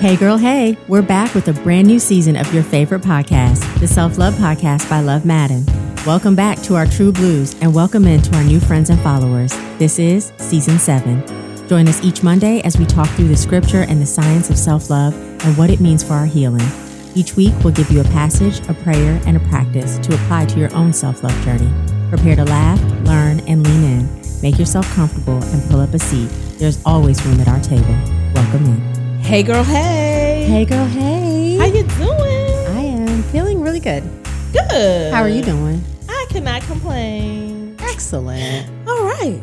Hey, girl, hey, we're back with a brand new season of your favorite podcast, the Self Love Podcast by Love Maaden. Welcome back to our True Blues and welcome in to our new friends and followers. This is season seven. Join us each Monday as we talk through the scripture and the science of self love and what it means for our healing. Each week, we'll give you a passage, a prayer, and a practice to apply to your own self love journey. Prepare to laugh, learn, and lean in. Make yourself comfortable and pull up a seat. There's always room at our table. Welcome in. Hey girl, hey. Hey, girl, hey. How you doing? I am feeling really good. Good. How are you doing? I cannot complain. Excellent. All right.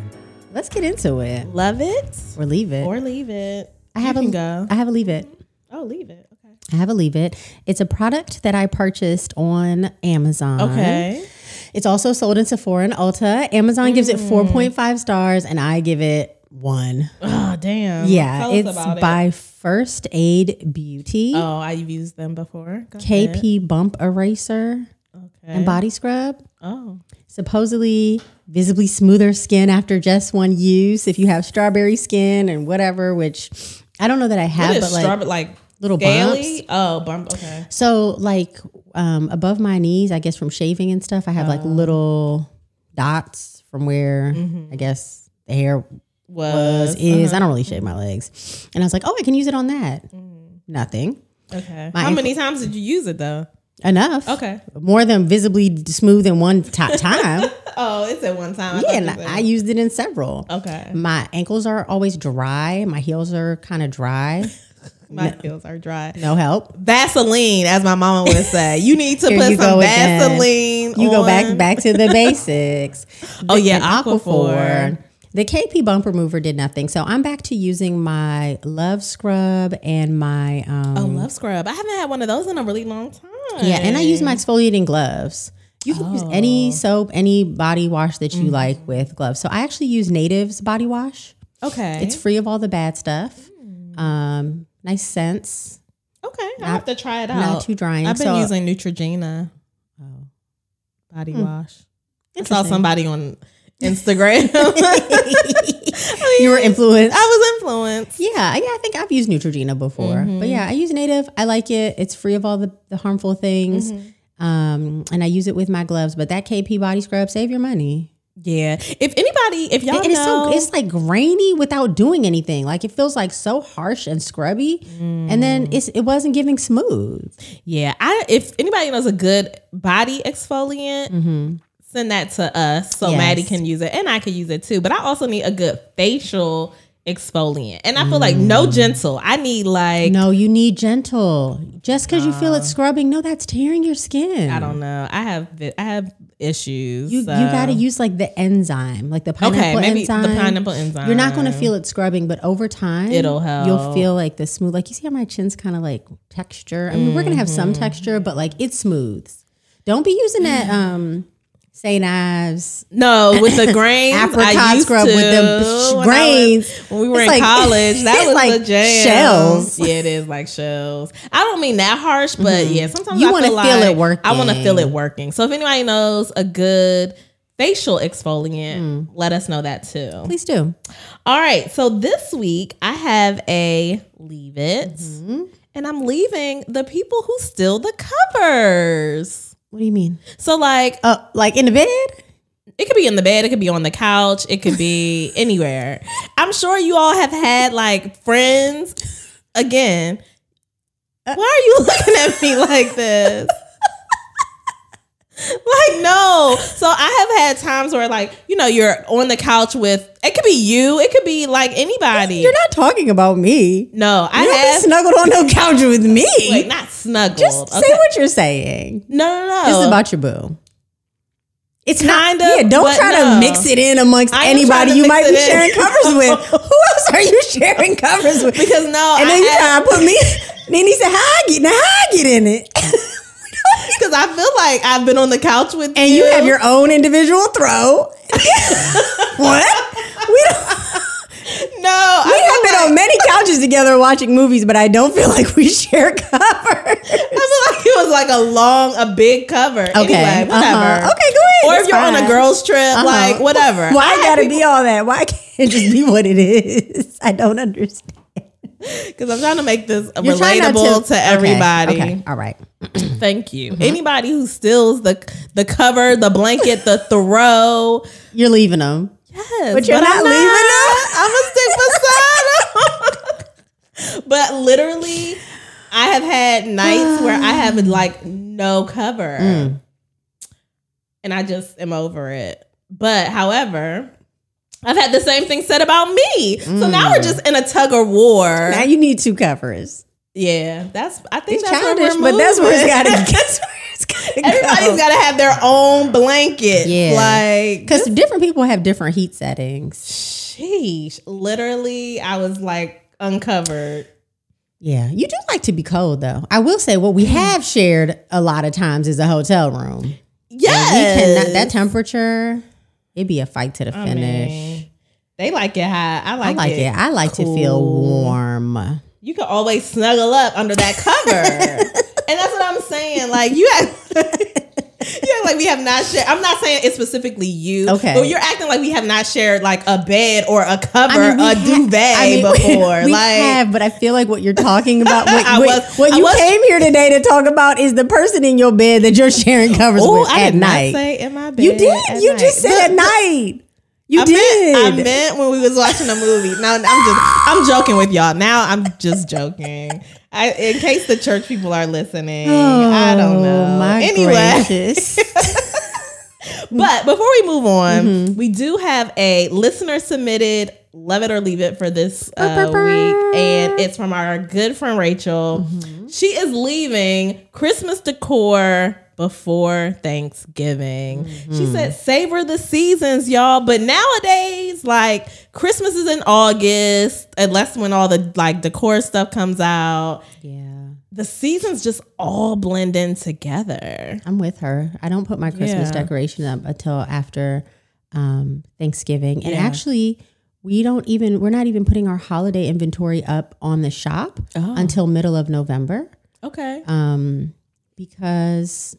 Let's get into it Love it or leave it. or leave it. I have you a go. I have a leave it. Oh, leave it. Okay. I have a leave it. It's a product that I purchased on Amazon. Okay. It's also sold in Sephora and Ulta. Amazon gives it mm. 4.5 stars and I give it one. Oh, damn. Yeah, Tell us it's about it. by First Aid Beauty. Oh, I've used them before. Go ahead. KP Bump Eraser Okay. and Body Scrub. Oh. Supposedly visibly smoother skin after just one use if you have strawberry skin and whatever, which I don't know that I have, but like strawberry like little scaly? Oh, bump. Okay. So like um, above my knees, I guess from shaving and stuff, I have Oh. like little dots from where I guess the hair was Was, is. Uh-huh. I don't really shave my legs, and I was like, oh, I can use it on that. Mm. Nothing okay. My How many times did you use it though? enough. Okay. more than visibly smooth in one ti- time. Oh, it's at one time. I yeah, and I used it in several. Okay. My ankles are always dry. My heels are kind of dry. My heels are dry. No help. Vaseline, as my mama would say. You need to put some. Vaseline. You go back back to the basics. Oh, yeah, Aquaphor. The KP bump remover did nothing, so I'm back to using my Love Scrub and my um, Oh, love scrub. I haven't had one of those in a really long time. yeah, and I use my exfoliating gloves. You can use Oh. any soap, any body wash that you Mm-hmm. like with gloves. So I actually use Native's body wash. Okay. It's free of all the bad stuff. Um, nice scents, okay. I have to try it out. not too drying. I've been So- Oh. using Neutrogena Oh. body wash. I saw somebody on Instagram. you were influenced. I was influenced. Yeah, yeah, I think I've used Neutrogena before. Mm-hmm. But yeah, I use Native. I like it. It's free of all the, the harmful things. Mm-hmm. Um, and I use it with my gloves. But that KP body scrub, save your money. Yeah. If anybody, if y'all And it's know, so it's like grainy without doing anything. Like it feels like so harsh and scrubby. And Mm. then it's it wasn't giving smooth. yeah. I if anybody knows a good body exfoliant, send that to us so Yes. Maddie can use it and I can use it too. But I also need a good facial exfoliant, and I feel like no gentle. I need like No, you need gentle. Just because you feel it scrubbing, no, that's tearing your skin. I don't know. I have I have issues. You, so- you got to use like the enzyme, like the pineapple okay, maybe enzyme. the pineapple enzyme. You're not going to feel it scrubbing, but over time, It'll help. You'll feel like the smooth. Like you see how my chin's kind of like texture. I mean, we're gonna have some Mm-hmm. texture, but like it smooths. Don't be using that um St. Ives No, with the grains. Apricot scrub to with the grains. was- when we were It's in like- college, that was like shells. Yeah, it is like shells. I don't mean that harsh, but yeah, sometimes You I wanna feel feel like it working. I want to feel it working. So if anybody knows a good facial exfoliant, let us know that too. Please do. All right, so this week I have a leave it, Mm-hmm. and I'm leaving the people who steal the covers. What do you mean? So like Uh, like in the bed? it could be in the bed, it could be on the couch, it could be anywhere. I'm sure you all have had like friends. Again, why are you looking at me like this? Like no. So I have had times where like, you know, you're on the couch with it could be you, it could be like anybody. You're not talking about me. no, I You don't have snuggled on no couch with me. wait, not snuggled. Just say what you're saying. no, no, no. This is about your boo. It's Kind not, of, Yeah, don't try no. to mix it in amongst I anybody you might be in. sharing covers with. Who else are you sharing covers with? because no, and then I you trying to put me. Then he said, "How I get? Now how I get in it?" Because I feel like I've been on the couch with you. and you have your own individual throw. what? We don't. no. We have been on many couches together watching movies, but I don't feel like we share covers. I feel like it was like a long, a big cover. Okay, Anyway, whatever. uh-huh. Okay, go ahead. Or if you're on a girls trip, Uh-huh. like whatever. Why I gotta people- be all that? Why can't it just be what it is? I don't understand. Because I'm trying to make this You're relatable to, okay, everybody. Okay, all right. Thank you. Anybody who steals the the cover, the blanket, the throw. You're leaving them. Yes, But you're not I'm leaving I'm gonna stick beside them. but literally, I have had nights where I have like no cover, Mm. and I just am over it. But however. I've had the same thing said about me. So now we're just in a tug of war. Now you need two covers. yeah, that's I think It's that's where childish, but that's where it's gotta that's where it's gotta Everybody's go. got to have their own blanket. Yeah. Like, Because different people have different heat settings. sheesh. Literally, I was like uncovered. Yeah, you do like to be cold though. I will say what we Mm. have shared a lot of times is a hotel room. Yes. Cannot that temperature. It'd be a fight to the I finish. mean, they like it high. I I like, like, it. it. I like to feel warm. You can always snuggle up under that cover. and that's what I'm saying. Like, you act. Like we have not shared. I'm not saying it's specifically you. Okay. But you're acting like we have not shared like a bed or a cover, I mean, a ha- duvet I mean, before. We like, have, but I feel like what you're talking about, what, was- what you was- came here today to talk about is the person in your bed that you're sharing covers Oh, with I at night. not say in my bed. you did. You night. just said at night. You I did. Meant, I meant when we was watching a movie. No, I'm just I'm joking with y'all. Now I'm just joking. I, in case the church people are listening, I don't know. Oh, My anyway, gracious. but before we move on, Mm-hmm. we do have a listener submitted "Love It or Leave It" for this uh, week, and it's from our good friend Rachel. Mm-hmm. She is leaving Christmas decor before Thanksgiving. Mm-hmm. She said, "Savor the seasons, y'all." But nowadays, like Christmas is in August, unless when all the like decor stuff comes out. yeah. The seasons just all blend in together. I'm with her. I don't put my Christmas Yeah. decoration up until after um, Thanksgiving. And Yeah. actually, we don't even, we're not even putting our holiday inventory up on the shop Oh. until middle of November Okay. um, because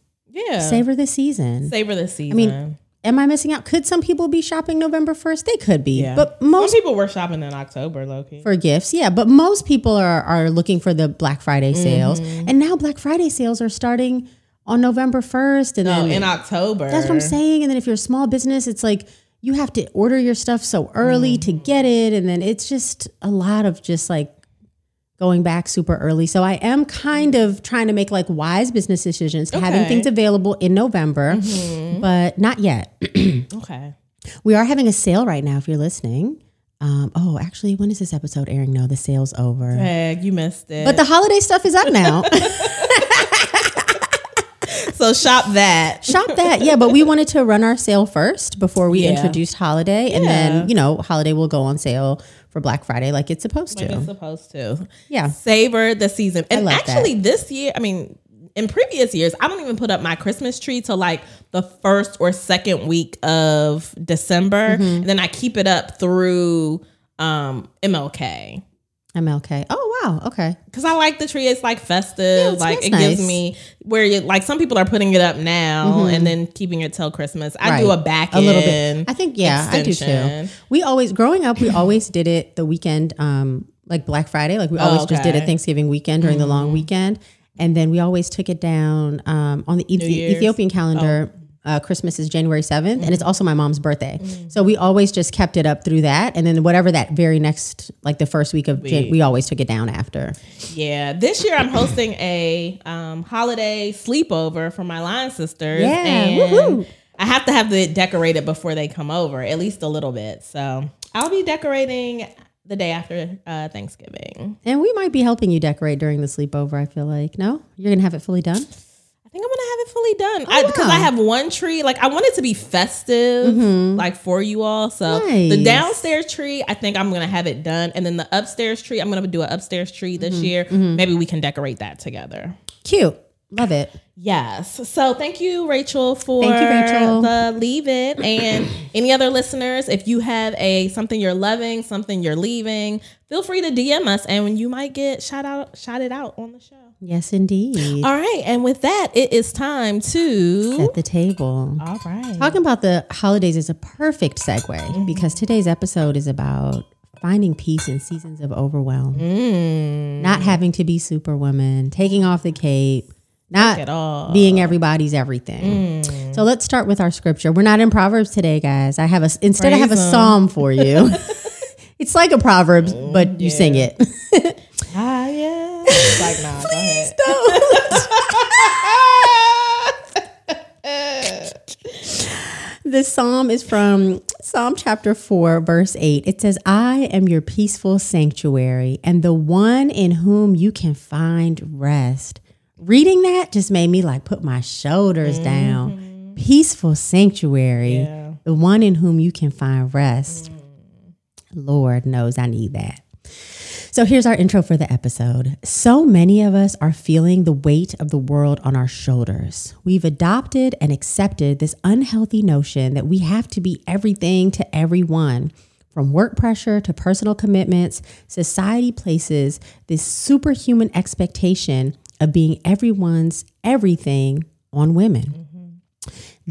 Yeah. savor the season. Savor the season. I mean, Am I missing out? Could some people be shopping November 1st? They could be. yeah. But Some most people were shopping in October, Loki. for gifts, yeah. But most people are, are looking for the Black Friday sales. Mm-hmm. And now Black Friday sales are starting on November 1st. And No, then in October. That's what I'm saying. And then if you're a small business, it's like you have to order your stuff so early to get it. And then it's just a lot of just like going back super early. So I am kind of trying to make like wise business decisions, having Okay. Mm-hmm. things available in November, but not yet. Okay. we are having a sale right now if you're listening. Um, oh, actually, when is this episode airing? No, the sale's over. You missed it. But the holiday stuff is up now. so shop that. Shop that. Yeah, but we wanted to run our sale first before we Yeah. introduced holiday. And Yeah. then, you know, holiday will go on sale for Black Friday like it's supposed Like to. it's supposed to. Yeah. Savor the season. And actually this year, I mean, in previous years, I don't even put up my Christmas tree till like the first or second week of December. Mm-hmm. And then I keep it up through um MLK. MLK. Oh, wow. Okay. Cause I like the tree. It's like festive. it's- like it gives me where you like some people are putting it up now and then keeping it till Christmas. I do Mm-hmm. A back A little bit. I think, yeah, I do too. We always, growing up, we always did it the weekend, um, like Black Friday. Like we always just did Oh, okay. it Thanksgiving weekend during the long weekend. And then we always took it down um, on the? Ethiopian calendar. Uh, Christmas is January 7th, and it's also my mom's birthday. So we always just kept it up through that. And then whatever that very next, like the first week of Jan- we always took it down after. Yeah, this year I'm hosting a um, holiday sleepover for my line sisters. Yeah, and woohoo. I have to have it decorated before they come over, at least a little bit. So I'll be decorating the day after uh, Thanksgiving. And we might be helping you decorate during the sleepover, I feel like. No? You're going to have it fully done? Think I'm gonna have it fully done i because I, have one tree. Like I want it to be festive, like for you all. So the Mm-hmm. Downstairs tree, I think I'm gonna have it done, and then the upstairs tree, I'm gonna do an upstairs tree this Mm-hmm. year. Maybe we can decorate that together. Cute. Love it. Yes. So thank you, Rachel, for Thank you, Rachel. the leave it. And any other listeners, if you have a something you're loving, something you're leaving, feel free to DM us and you might get shout out shouted out on the show. Yes, indeed. All right. And with that, it is time to set the table. All right. Talking about the holidays is a perfect segue Mm-hmm. because today's episode is about finding peace in seasons of overwhelm, Mm. not having to be superwoman, taking off the cape, not at all. being everybody's everything. Mm. So let's start with our scripture. We're not in Proverbs today, guys. I have a instead I have a Praise psalm for you. it's like a Proverbs, but you sing it. Ah, yeah. It's like, nah, go ahead. The psalm is from Psalm chapter 4, verse 8. It says, I am your peaceful sanctuary and the one in whom you can find rest. Reading that just made me like put my shoulders down. Mm-hmm. Peaceful sanctuary, Yeah. the one in whom you can find rest. Mm. Lord knows I need that. So here's our intro for the episode. So many of us are feeling the weight of the world on our shoulders. We've adopted and accepted this unhealthy notion that we have to be everything to everyone. From work pressure to personal commitments, society places this superhuman expectation of being everyone's everything on women. Mm-hmm.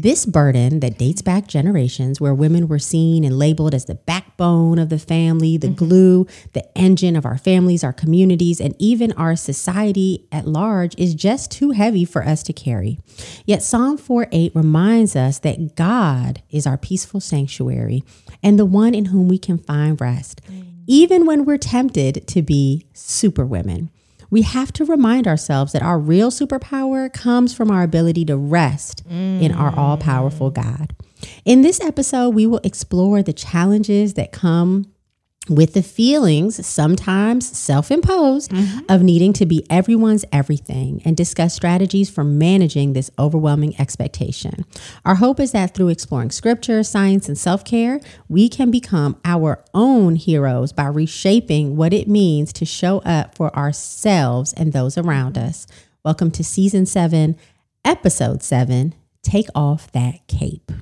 This burden that dates back generations, where women were seen and labeled as the backbone of the family, the mm-hmm. glue, the engine of our families, our communities, and even our society at large, is just too heavy for us to carry. Yet Psalm 4 8 reminds us that God is our peaceful sanctuary and the one in whom we can find rest, mm. even when we're tempted to be superwomen we have to remind ourselves that our real superpower comes from our ability to rest in our all powerful God. In this episode, we will explore the challenges that come with the feelings, sometimes self imposed, mm-hmm. of needing to be everyone's everything and discuss strategies for managing this overwhelming expectation. Our hope is that through exploring scripture, science, and self care, we can become our own heroes by reshaping what it means to show up for ourselves and those around us. Welcome to season seven, episode seven Take Off That Cape.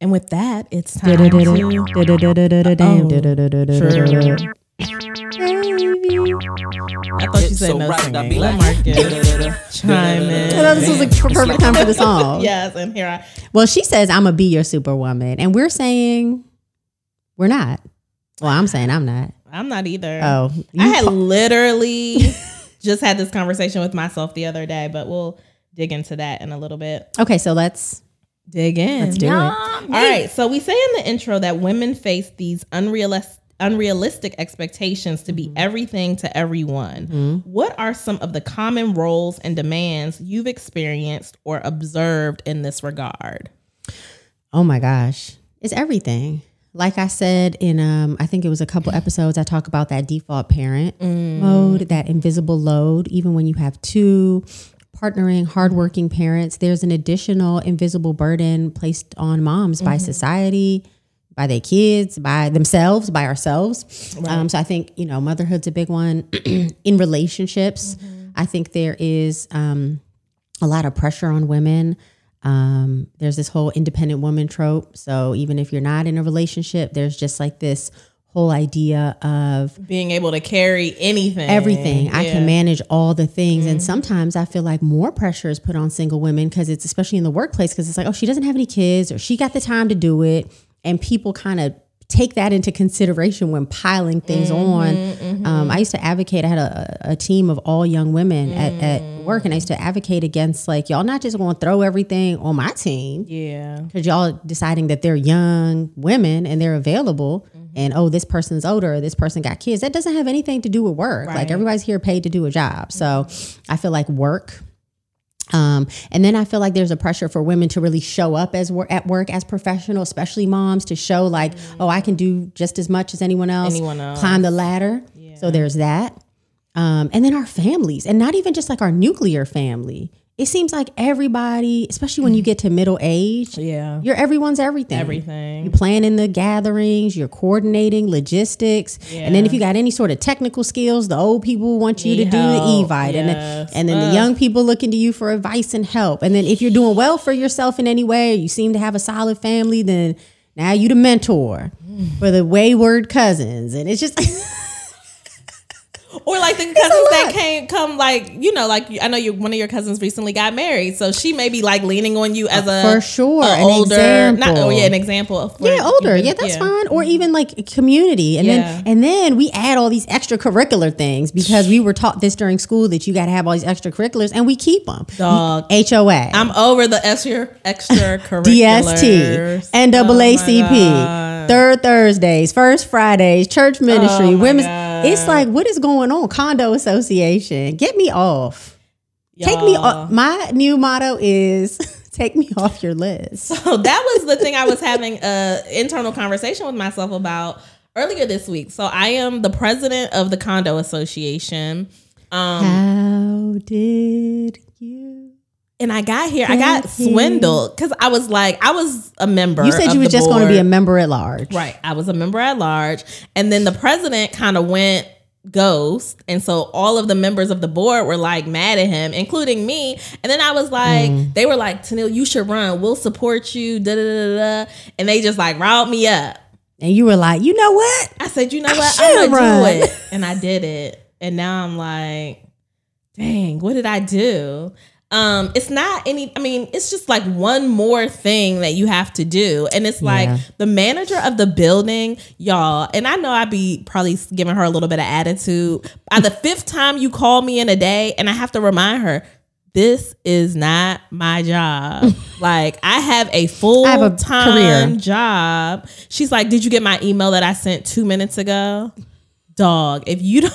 And with that, it's time to. Oh, I thought you said So no right, singing. I Let like- Marcus chime in. I thought this was a perfect time for the song. Yes, and here I. Well, she says, I'm going to be your superwoman. And we're saying, we're not. Well, I'm saying I'm not. I'm not either. Oh, I had pa- literally just had this conversation with myself the other day, but we'll dig into that in a little bit. okay, so let's Dig in. let's do it. All right. So we say in the intro that women face these unrealistic unrealistic expectations to be mm-hmm. everything to everyone. Mm-hmm. What are some of the common roles and demands you've experienced or observed in this regard? Oh my gosh, it's everything. Like I said in, um, I think it was a couple episodes, I talk about that default parent mm. mode, that invisible load. Even when you have two partnering, hardworking parents, there's an additional invisible burden placed on moms by society, by their kids, by themselves, by ourselves. Um, so I think you know motherhood's a big one. in relationships, I think there is. Um, a lot of pressure on women. Um, there's this whole independent woman trope. So even if you're not in a relationship, there's just like this whole idea of Being able to carry anything. everything. I can manage all the things. And mm-hmm. sometimes I feel like more pressure is put on single women because it's especially in the workplace because it's like, oh, she doesn't have any kids or she got the time to do it. And people kind of take that into consideration when piling things mm-hmm, on. Mm-hmm. Um, I used to advocate, I had a, a team of all young women at, at mm. work, and I used to advocate against like, y'all not just going to throw everything on my team Yeah. because y'all deciding that they're young women and they're available and oh this person's older this person got kids that doesn't have anything to do with work like everybody's here paid to do a job so i feel like work um, and then I feel like there's a pressure for women to really show up as wor- at work as professional, especially moms, to show like, oh, I can do just as much as anyone else. Anyone else. Climb the ladder. So there's that. Um, and then our families, and not even just like our nuclear family. It seems like everybody, especially when you get to middle age, Yeah. you're everyone's everything. Everything. You're planning the gatherings, you're coordinating logistics. And then if you got any sort of technical skills, the old people want you Need to do the. Evite. And Yes. then, and then the young people looking to you for advice and help. And then if you're doing well for yourself in any way, you seem to have a solid family, then now you the mentor for the wayward cousins. And it's just Or like the cousins that can't come like you know like I know you one of your cousins recently got married, so she may be like leaning on you as a For sure, a an older not oh example. yeah an example of Yeah, older. you Yeah, that's fine. Or even like community, and Yeah. then and then we add all these extracurricular things because we were taught this during school that you got to have all these extracurriculars, and we keep them. Dog. HOA, I'm over the extra extracurriculars. DST, Oh NAACP, God. third Thursdays, first Fridays, church ministry, Oh women's. God. It's like what is going on? Condo association, get me off. Take me off. My new motto is take me off your list. So that was the thing I was having a internal conversation with myself about earlier this week. So I am the president of the condo association. Um, How did you? And I got here, I got here. swindled because I was like, I was a member. You said you were just going to be a member at large. Right. I was a member at large. And then the president kind of went ghost. And so all of the members of the board were like mad at him, including me. And then I was like, Mm. they were like, Tennille, you should run. We'll support you. Da da da da. And they just like riled me up. And you were like, you know what? I said, you know what? I'm gonna do it. And I did it. And now I'm like, dang, what did I do? Um, it's not any, I mean, it's just like one more thing that you have to do. And it's like Yeah. the manager of the building, y'all, and I know I'd be probably giving her a little bit of attitude. By the fifth time you call me in a day, and I have to remind her, this is not my job. like I have a full I have a time career. job. She's like, Did you get my email that I sent two minutes ago? Dog, if you don't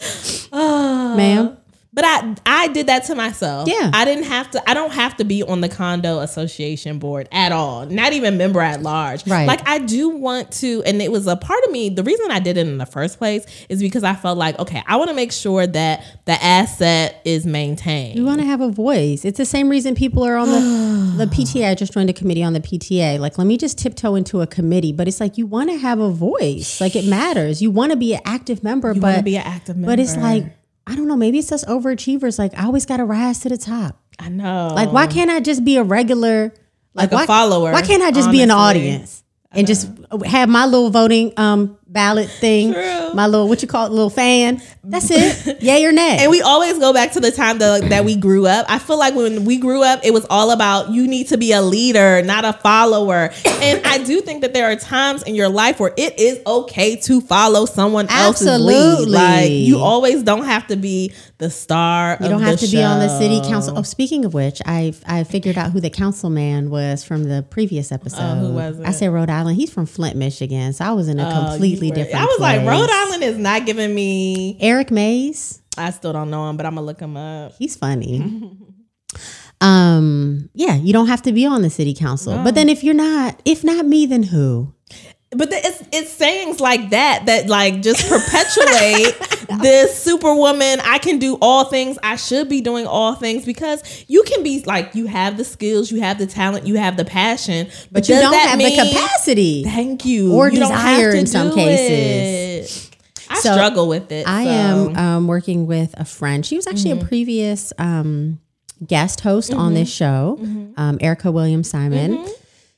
Oh. Ma'am. But I I did that to myself. Yeah. I didn't have to I don't have to be on the condo association board at all. Not even member at large. Right. Like I do want to and it was a part of me the reason I did it in the first place is because I felt like okay, I want to make sure that the asset is maintained. You want to have a voice. It's the same reason people are on the the PTA. I just joined a committee on the PTA. Like, let me just tiptoe into a committee. But it's like you want to have a voice. Like it matters. You want to be an active member, you want to but be an active member. but it's like I don't know. Maybe it's us overachievers. Like I always got to rise to the top. I know. Like why can't I just be a regular Like a why, follower, Why can't I just be an audience and just have my little voting um ballot thing? True. My little what you call it, little fan. That's it. Yay or nay? And we always go back to the time that, that we grew up. I feel like when we grew up, it was all about you need to be a leader, not a follower. And I do think that there are times in your life where it is okay to follow someone else's lead. Absolutely. Like you always don't have to be the star. You don't have to be on the city council. Oh, speaking of which, I I figured out who the councilman was from the previous episode. Oh, who was I it? said Rhode Island. He's from Flint, Michigan. So I was in a oh, completely different. I was like. Rhode Island is not giving me. Eric Mays. I still don't know him, but I'm gonna look him up. He's funny. um, yeah, you don't have to be on the city council. But then if you're not, if not me, then who? But the, it's it's sayings like that that like just perpetuate this superwoman. I can do all things. I should be doing all things because you can be like you have the skills, you have the talent, you have the passion, but, But you don't have mean- the capacity. Thank you. Or You desire in some cases. it. I So, struggle with it. I so. am um, working with a friend. She was actually Mm-hmm. a previous um, guest host on this show, Mm-hmm. um, Erica Williams Simon.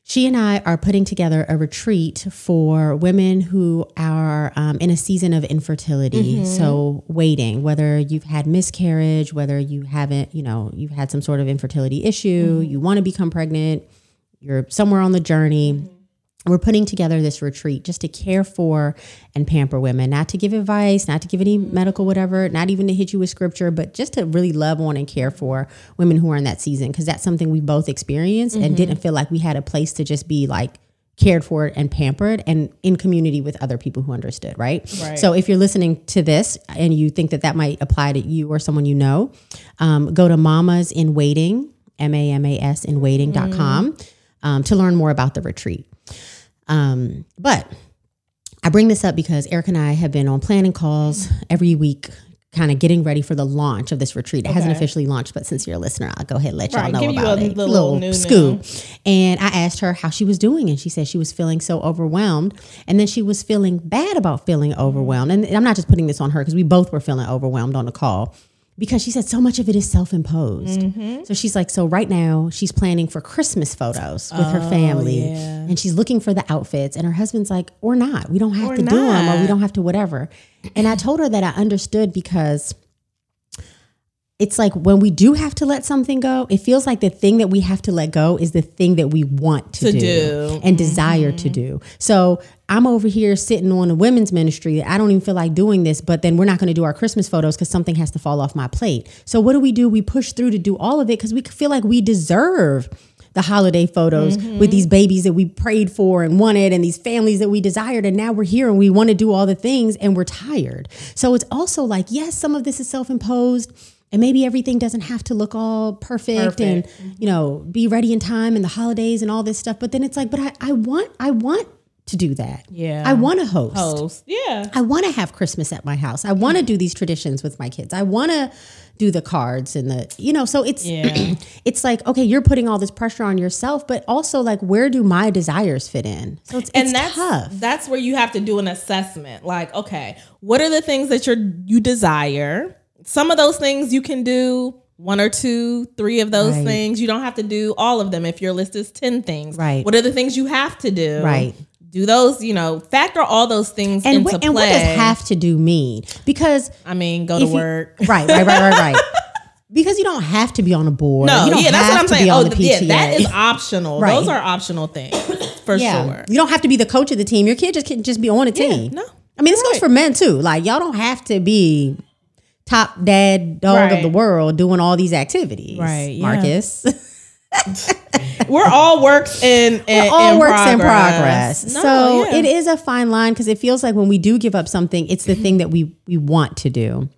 She and I are putting together a retreat for women who are um, in a season of infertility. Mm-hmm. So, waiting, whether you've had miscarriage, whether you haven't, you know, you've had some sort of infertility issue, Mm-hmm. you want to become pregnant, you're somewhere on the journey we're putting together this retreat just to care for and pamper women, not to give advice, not to give any medical whatever, not even to hit you with scripture, but just to really love on and care for women who are in that season because that's something we both experienced and didn't feel like we had a place to just be like cared for and pampered and in community with other people who understood, right? Right. So if you're listening to this and you think that that might apply to you or someone you know, um, go to Mamas in Waiting, M A M A S in waiting.com um, to learn more about the retreat. Um, but I bring this up because Erica and I have been on planning calls every week, kind of getting ready for the launch of this retreat. It hasn't officially launched, but since you're a listener, I'll go ahead and let y'all Right, know give you about a it. little new-new. scoop. And I asked her how she was doing, and she said she was feeling so overwhelmed. And then she was feeling bad about feeling overwhelmed. And I'm not just putting this on her because we both were feeling overwhelmed on the call. Because she said so much of it is self-imposed. Mm-hmm. So she's like, so right now she's planning for Christmas photos with her family, Oh, yeah. and she's looking for the outfits. And her husband's like, or not, we don't have Or to do them, or we don't have to whatever. And I told her that I understood because it's like when we do have to let something go, it feels like the thing that we have to let go is the thing that we want to, To do, do. and desire to mm-hmm. do. So I'm over here sitting on a women's ministry. I don't even feel like doing this, but then we're not going to do our Christmas photos because something has to fall off my plate. So what do we do? We push through to do all of it because we feel like we deserve the holiday photos mm-hmm. with these babies that we prayed for and wanted and these families that we desired and now we're here and we want to do all the things and we're tired. So it's also like yes, some of this is self-imposed and maybe everything doesn't have to look all perfect, and mm-hmm. you know be ready in time and the holidays and all this stuff but then it's like but I, I want I want to do that. Yeah. I want to host. Host. Yeah. I want to have Christmas at my house. I want to do these traditions with my kids. I want to do the cards and the you know so it's Yeah. it's like okay you're putting all this pressure on yourself but also like where do my desires fit in so it's, and it's that's tough that's where you have to do an assessment like okay what are the things that you're you desire some of those things you can do one or two three of those Right. things you don't have to do all of them if your list is 10 things Right. what are the things you have to do Right. do those you know factor all those things and, into what, play and what does have to do mean because i mean go to if you- work right right right right right because you don't have to be on a board no you don't yeah that's what have i'm to be saying oh the yeah that is optional Right. those are optional things for yeah. sure You don't have to be the coach of the team. Your kid just can just be on a team. no, I mean, this goes for men too. Like y'all don't have to be top dad dog of the world doing all these activities. Right, yeah. Marcus. we're all works in, in all in works in progress. No, so yeah. it is a fine line because it feels like when we do give up something, it's the thing that we we want to do.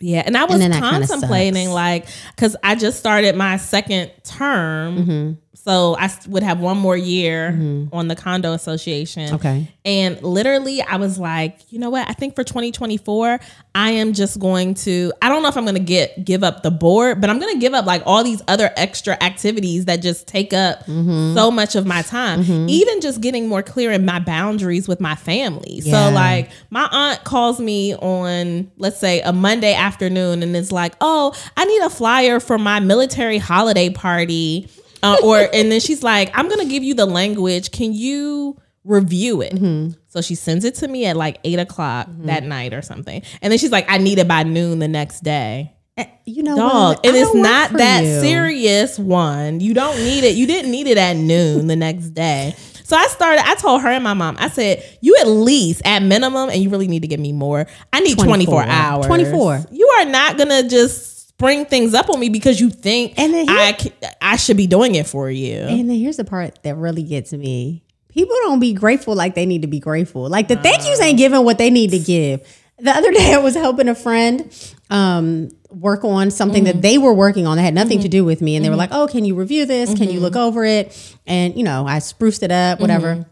Yeah, and I was then contemplating like because I just started my second term, Mm-hmm. So I would have one more year on the condo association. Okay. and literally I was like, you know what? I think for 2024, I am just going to. I don't know if I'm going to get give up the board, but I'm going to give up like all these other extra activities that just take up Mm-hmm. so much of my time. Even just getting more clear in my boundaries with my family. Yeah. So like my aunt calls me on let's say a Monday afternoon and is like, "Oh, I need a flyer for my military holiday party." Uh, or and then she's like, "I'm going to give you the language. Can you review it?" Mm-hmm. So she sends it to me at like 8 o'clock that night or something. And then she's like, "I need it by noon the next day." Eh, You know Dog, what? it I don't work not that you. serious. One, you don't need it. You didn't need it at noon the next day. So I started. I told her and my mom. I said, "You at least at minimum, and you really need to give me more. I need 24, 24. hours. 24. You are not gonna just spring things up on me because you think And then I I should be doing it for you. And then here's the part that really gets me. People don't be grateful like they need to be grateful. Like the thank yous ain't giving what they need to give. The other day I was helping a friend um, work on something that mm-hmm. they were working on that had nothing to mm-hmm. do with me. And they were mm-hmm. like, oh, can you review this? Can you look over it? And, you know, I spruced it up, whatever.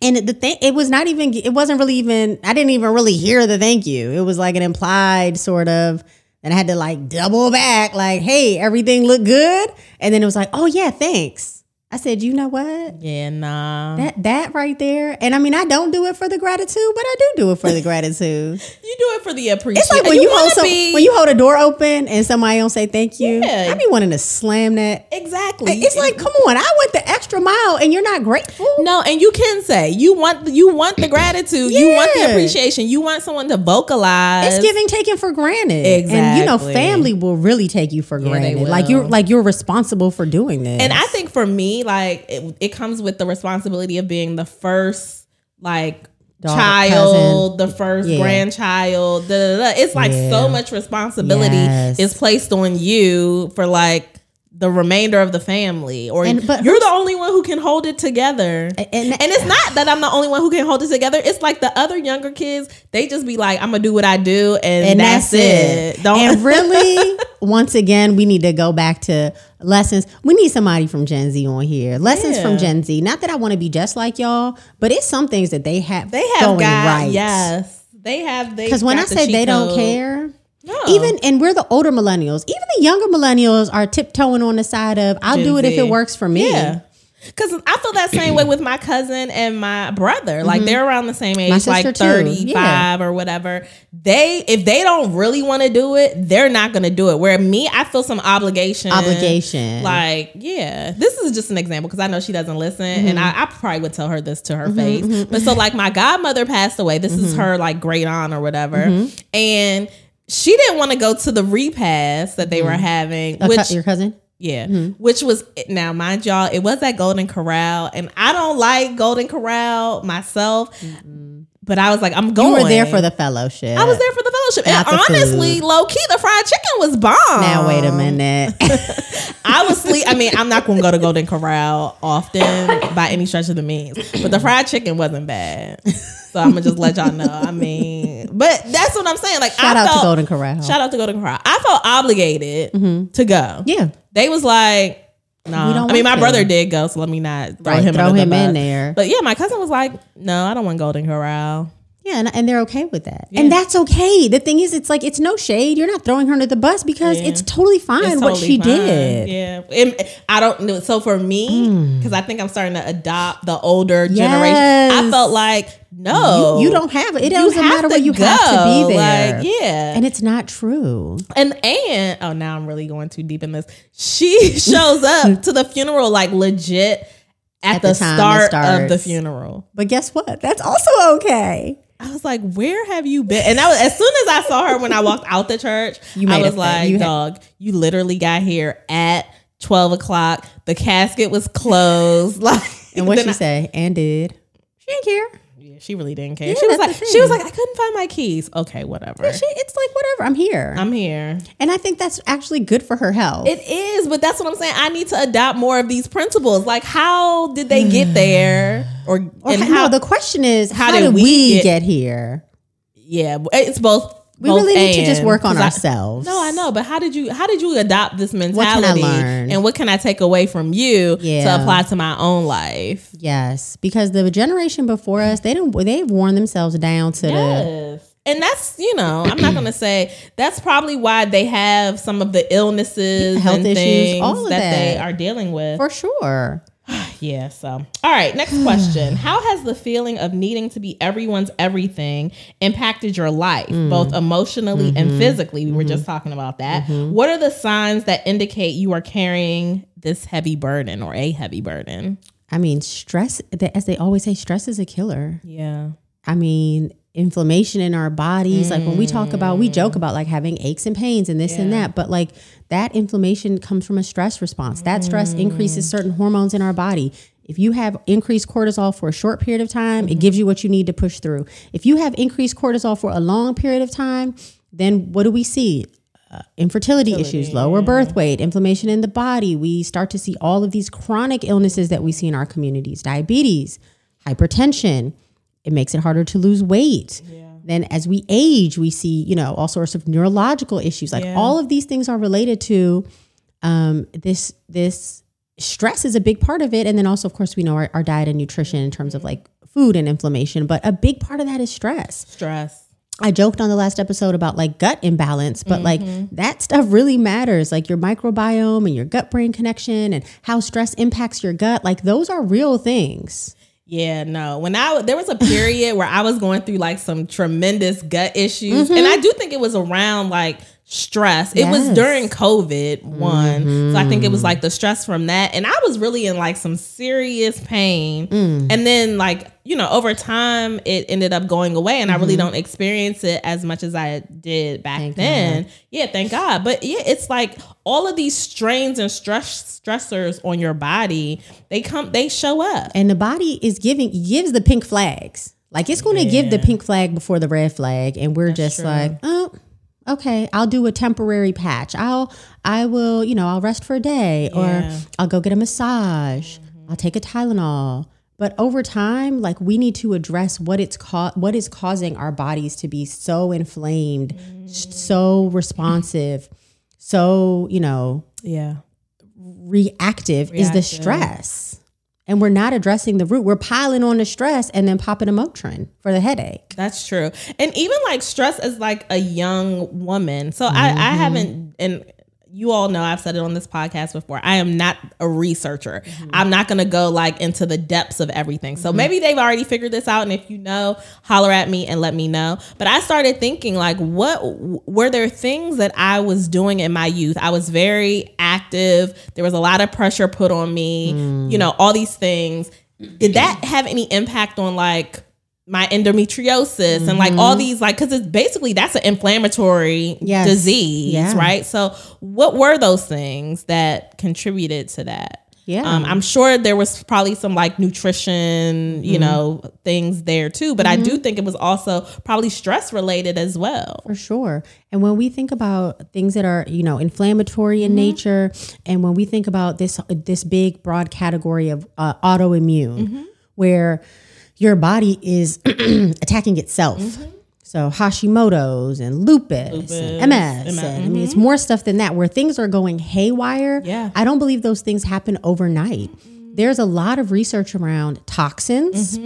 And the thing, it was not even, it wasn't really even, I didn't even really hear the thank you. It was like an implied sort of, and I had to like double back, like, hey, everything looked good. And then it was like, oh yeah, thanks. I said, you know what? yeah, nah. That that right there. And I mean, I don't do it for the gratitude, but I do do it for the gratitude. you do it for the appreciation. It's like when you, hold some, be- when you hold a door open and somebody don't say thank you. Yeah. I be wanting to slam that. exactly. It's like, come on, I went the extra mile and you're not grateful. No, and you can say you want you want the gratitude, you want the appreciation, you want someone to vocalize. It's giving taken for granted. And you know, family will really take you for granted. Like you're like you're responsible for doing this. and I think for me, like it, it comes with the responsibility of being the first like Daughter, child, the first Yeah. grandchild. Da, da, da. It's like Yeah. so much responsibility Yes. is placed on you for like the remainder of the family, or And- you're the only one who can hold it together. and, And it's not that I'm the only one who can hold it together. It's like the other younger kids, they just be like, I'm gonna do what I do and, and that's, that's, it. it. Don't and really, once again, we need to go back to lessons. We need somebody from Gen Z on here. Lessons Yeah. from Gen Z. Not that I want to be just like y'all, but it's some things that they have. they have going got right. yes. They have they Because when I say they don't care, No. even and we're the older millennials. Even the younger millennials are tiptoeing on the side of I'll Gen do it if it works for me. Yeah. Cause I feel that same way with my cousin and my brother. Like they're around the same age, Mm-hmm. like 35 Yeah. or whatever. They if they don't really want to do it, they're not gonna do it. Where me, I feel some obligation. Obligation. Like, yeah. This is just an example because I know she doesn't listen. Mm-hmm. And I, I probably would tell her this to her face. But so like my godmother passed away. This Mm-hmm. is her like great aunt or whatever. And she didn't want to go to the repast that they were having, Mm-hmm. A cu- which your cousin? yeah, which was now mind y'all, it was at Golden Corral, and I don't like Golden Corral myself, but I was like, I'm going. You were there for the fellowship. I was there for the fellowship, Not and the honestly, food. low key, the fried chicken was bomb. Now wait a minute. I was sleep. I mean, I'm not going to go to Golden Corral often by any stretch of the means, but the fried chicken wasn't bad. So I'm gonna just let y'all know. I mean, but that's what I'm saying. Like, Shout I out felt, to Golden Corral. Shout out to Golden Corral. I felt obligated mm-hmm. to go. yeah. They was like, no. I mean, my brother did go, so let me not throw Right, him, throw him in there. But yeah, my cousin was like, no, I don't want Golden Corral. Yeah, and, and they're okay with that. And that's okay. The thing is, it's like, it's no shade. You're not throwing her under the bus because Yeah. it's totally fine It's what totally she fine. did. Yeah. It- I don't know. So for me, hmm. because I think I'm starting to adopt the older generation, I felt like, no. You, you don't have it. It You doesn't have matter to where you have to go. be there. Like, yeah. And it's not true. And and oh, now I'm really going too deep in this. She shows up to the funeral like legit at, At the, the start of the funeral. But guess what? That's also okay. I was like, "Where have you been?" And I was, as soon as I saw her when I walked out the church, You I was like, you had- "Dog, you literally got here at twelve o'clock. The casket was closed. Like, And what she I- say? And did. She didn't care. Yeah, she really didn't care. Yeah, she was like, she was like, I couldn't find my keys. Okay, whatever. She, it's like, whatever. I'm here. I'm here. and I think that's actually good for her health. It is, but that's what I'm saying. I need to adopt more of these principles. Like, how did they get mm. there, or, or and how, no, the question is, how, how did did we, we get, get- here? yeah, it's both. We both really need to just work on 'Cause I- ourselves. no, I know, but how did you how did you adopt this can I mentality, learn? and what can I take away from you Yeah. to apply to my own life? Yes, because the generation before us, they don't. They've worn themselves down to the. And that's, you know, I'm not going to say that's probably why they have some of the illnesses Health issues, all of that, they are dealing with. For sure. Yeah. So, all right. Next question. How has the feeling of needing to be everyone's everything impacted your life, Mm. both emotionally Mm-hmm. and physically? We were just talking about that. What are the signs that indicate you are carrying this heavy burden or a heavy burden? I mean, stress. As they always say, stress is a killer. Yeah. I mean, inflammation in our bodies. Like when we talk about, we joke about like having aches and pains and this and that, but like that inflammation comes from a stress response. That stress increases certain hormones in our body. If you have increased cortisol for a short period of time, it gives you what you need to push through. If you have increased cortisol for a long period of time, then what do we see? Uh, infertility issues, lower birth weight, inflammation in the body. We start to see all of these chronic illnesses that we see in our communities diabetes, hypertension. It makes it harder to lose weight. Then, as we age, we see, you know, all sorts of neurological issues. Like Yeah. all of these things are related to um, this, this stress is a big part of it. And then also, of course, we know our, our diet and nutrition in terms of like food and inflammation, but a big part of that is stress. Stress. I joked on the last episode about like gut imbalance, but like that stuff really matters. Like your microbiome and your gut brain connection and how stress impacts your gut. Like those are real things. Yeah, no. When I there was a period where I was going through like some tremendous gut issues, and mm-hmm. I do think it was around like stress. It was Mm-hmm. Yes. Mm-hmm. during COVID one, so I think it was like the stress from that, and I was really in like some serious pain. Mm. And then like you know over time it ended up going away, and I really don't experience it as much as I did back Mm-hmm. Thank then. Yeah, thank God. But yeah, it's like all of these strains and stress stressors on your body. They come, they show up. And the body is giving gives the pink flags. Like it's going to give the pink flag before the red flag, and we're just true. like, oh, okay, I'll do a temporary patch. I'll, I will, you know, I'll rest for a day, Yeah. or I'll go get a massage. I'll take a Tylenol. But over time, like we need to address what it's ca- what is causing our bodies to be so inflamed, s- so responsive, so you know Yeah. reactive, is the stress. And we're not addressing the root. We're piling on the stress and then popping a Motrin for the headache. That's true. And even like stress as like a young woman. So I, I mm-hmm. haven't and you all know I've said it on this podcast before. I am not a researcher. I'm not going to go like into the depths of everything. So mm-hmm. maybe they've already figured this out and if you know, holler at me and let me know. But I started thinking like what were there things that I was doing in my youth? I was very active. There was a lot of pressure put on me, mm. you know, all these things. Did that have any impact on like my endometriosis and like all mm-hmm. these like because it's basically that's an inflammatory Yes. disease Yeah. right so what were those things that contributed to that Yeah. um, i'm sure there was probably some like nutrition you mm-hmm. know things there too but i do mm-hmm. think it was also probably stress related as well For sure. And when we think about things that are, you know, inflammatory in nature, and when we think about this this big broad category of uh, autoimmune, where your body is attacking itself. So Hashimoto's and lupus, and MS. And, I mean, it's more stuff than that. Where things are going haywire. Yeah. I don't believe those things happen overnight. There's a lot of research around toxins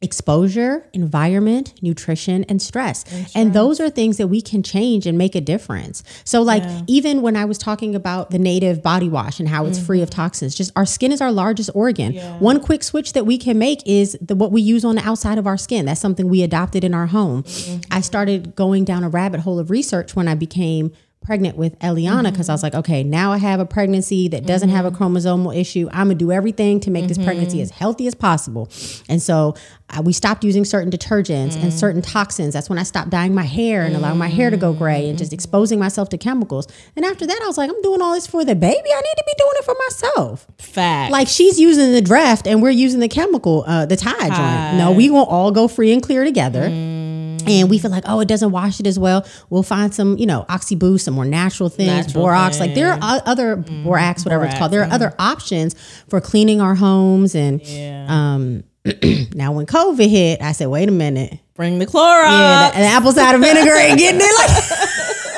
exposure, environment, nutrition, and stress. And those are things that we can change and make a difference. So, like, even when I was talking about the native body wash and how it's free of mm-hmm. toxins, just our skin is our largest organ. One quick switch that we can make is the, what we use on the outside of our skin. That's something we adopted in our home. Mm-hmm. I started going down a rabbit hole of research when I became pregnant with Eliana because I was mm-hmm. like, okay, now I have a pregnancy that doesn't have a mm-hmm. chromosomal issue. I'm gonna do everything to make this pregnancy mm-hmm. as healthy as possible. And so uh, we stopped using certain detergents and mm. certain toxins. That's when I stopped dyeing my hair and allowing my hair to go gray and just mm. exposing myself to chemicals. And after that, I was like, I'm doing all this for the baby. I need to be doing it for myself. fact Like she's using the Dreft and we're using the chemical, uh, the Tide joint. No, we gonna all go free and clear together. Mm. And we feel like, oh, it doesn't wash it as well. We'll find some, you know, oxyboost, some more natural things, Natural borax. Like there are other borax, whatever it's called. There are other options for cleaning our homes. And um, now when COVID hit, I said, wait a minute. bring the Clorox Yeah, the, the apple cider vinegar ain't getting it. Like,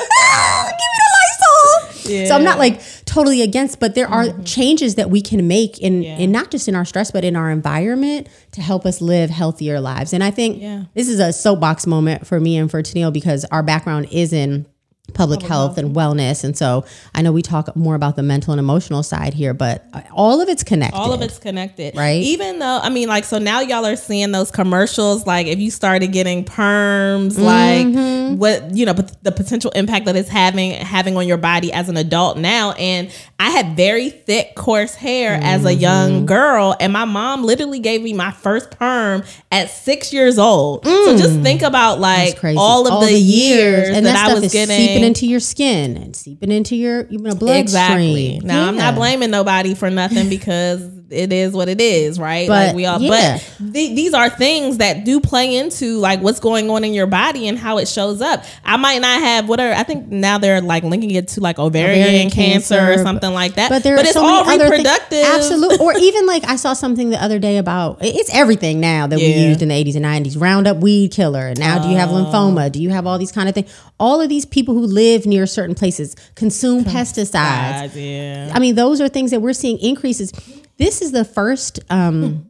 Lysol. So I'm not like totally against, but there are mm-hmm. changes that we can make in, in not just in our stress, but in our environment to help us live healthier lives. And I think Yeah. this is a soapbox moment for me and for Tennille because our background is in public, health and wellness. And so I know we talk more about the mental and emotional side here, but all of it's connected. all of it's connected Right? even though i mean like so now y'all are seeing those commercials like if you started getting perms Mm-hmm. like what you know but the potential impact that it's having having on your body as an adult now and i had very thick coarse hair as a Mm-hmm. young girl and my mom literally gave me my first perm at six years old so just think about like Mm. That's crazy. all of the, years, and that, that, i was getting seeping into your skin and seeping into your you know bloodstream. Exactly. Now I'm not blaming nobody for nothing because it is what it is, right? But, like we all. yeah. But th- these are things that do play into like what's going on in your body and how it shows up. I might not have whatever. I think now they're like linking it to like ovarian, Ovarian cancer, cancer, or something like that. But there but are it's so all many other things. reproductive. Absolutely. Or even like I saw something the other day about it's everything now that we used in the 80s and 90s. Roundup weed killer. Now do you have oh. lymphoma? Do you have all these kind of things? All of these people who live near certain places consume pesticides. Yeah. I mean, those are things that we're seeing increases. This is the first um,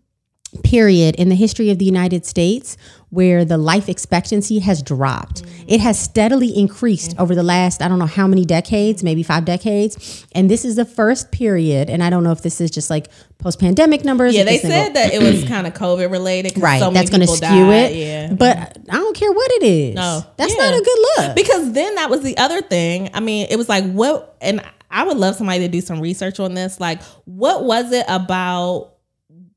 period in the history of the United States where the life expectancy has dropped. It has steadily increased over the last, I don't know how many decades, maybe five decades. And this is the first period. And I don't know if this is just like post pandemic numbers. Yeah, they said that it was kind of COVID related. Right, so many that's going to skew died. it. Yeah, But I don't care what it is. No. That's Yeah. not a good look. Because then that was the other thing. I mean, it was like what and I would love somebody to do some research on this. Like, what was it about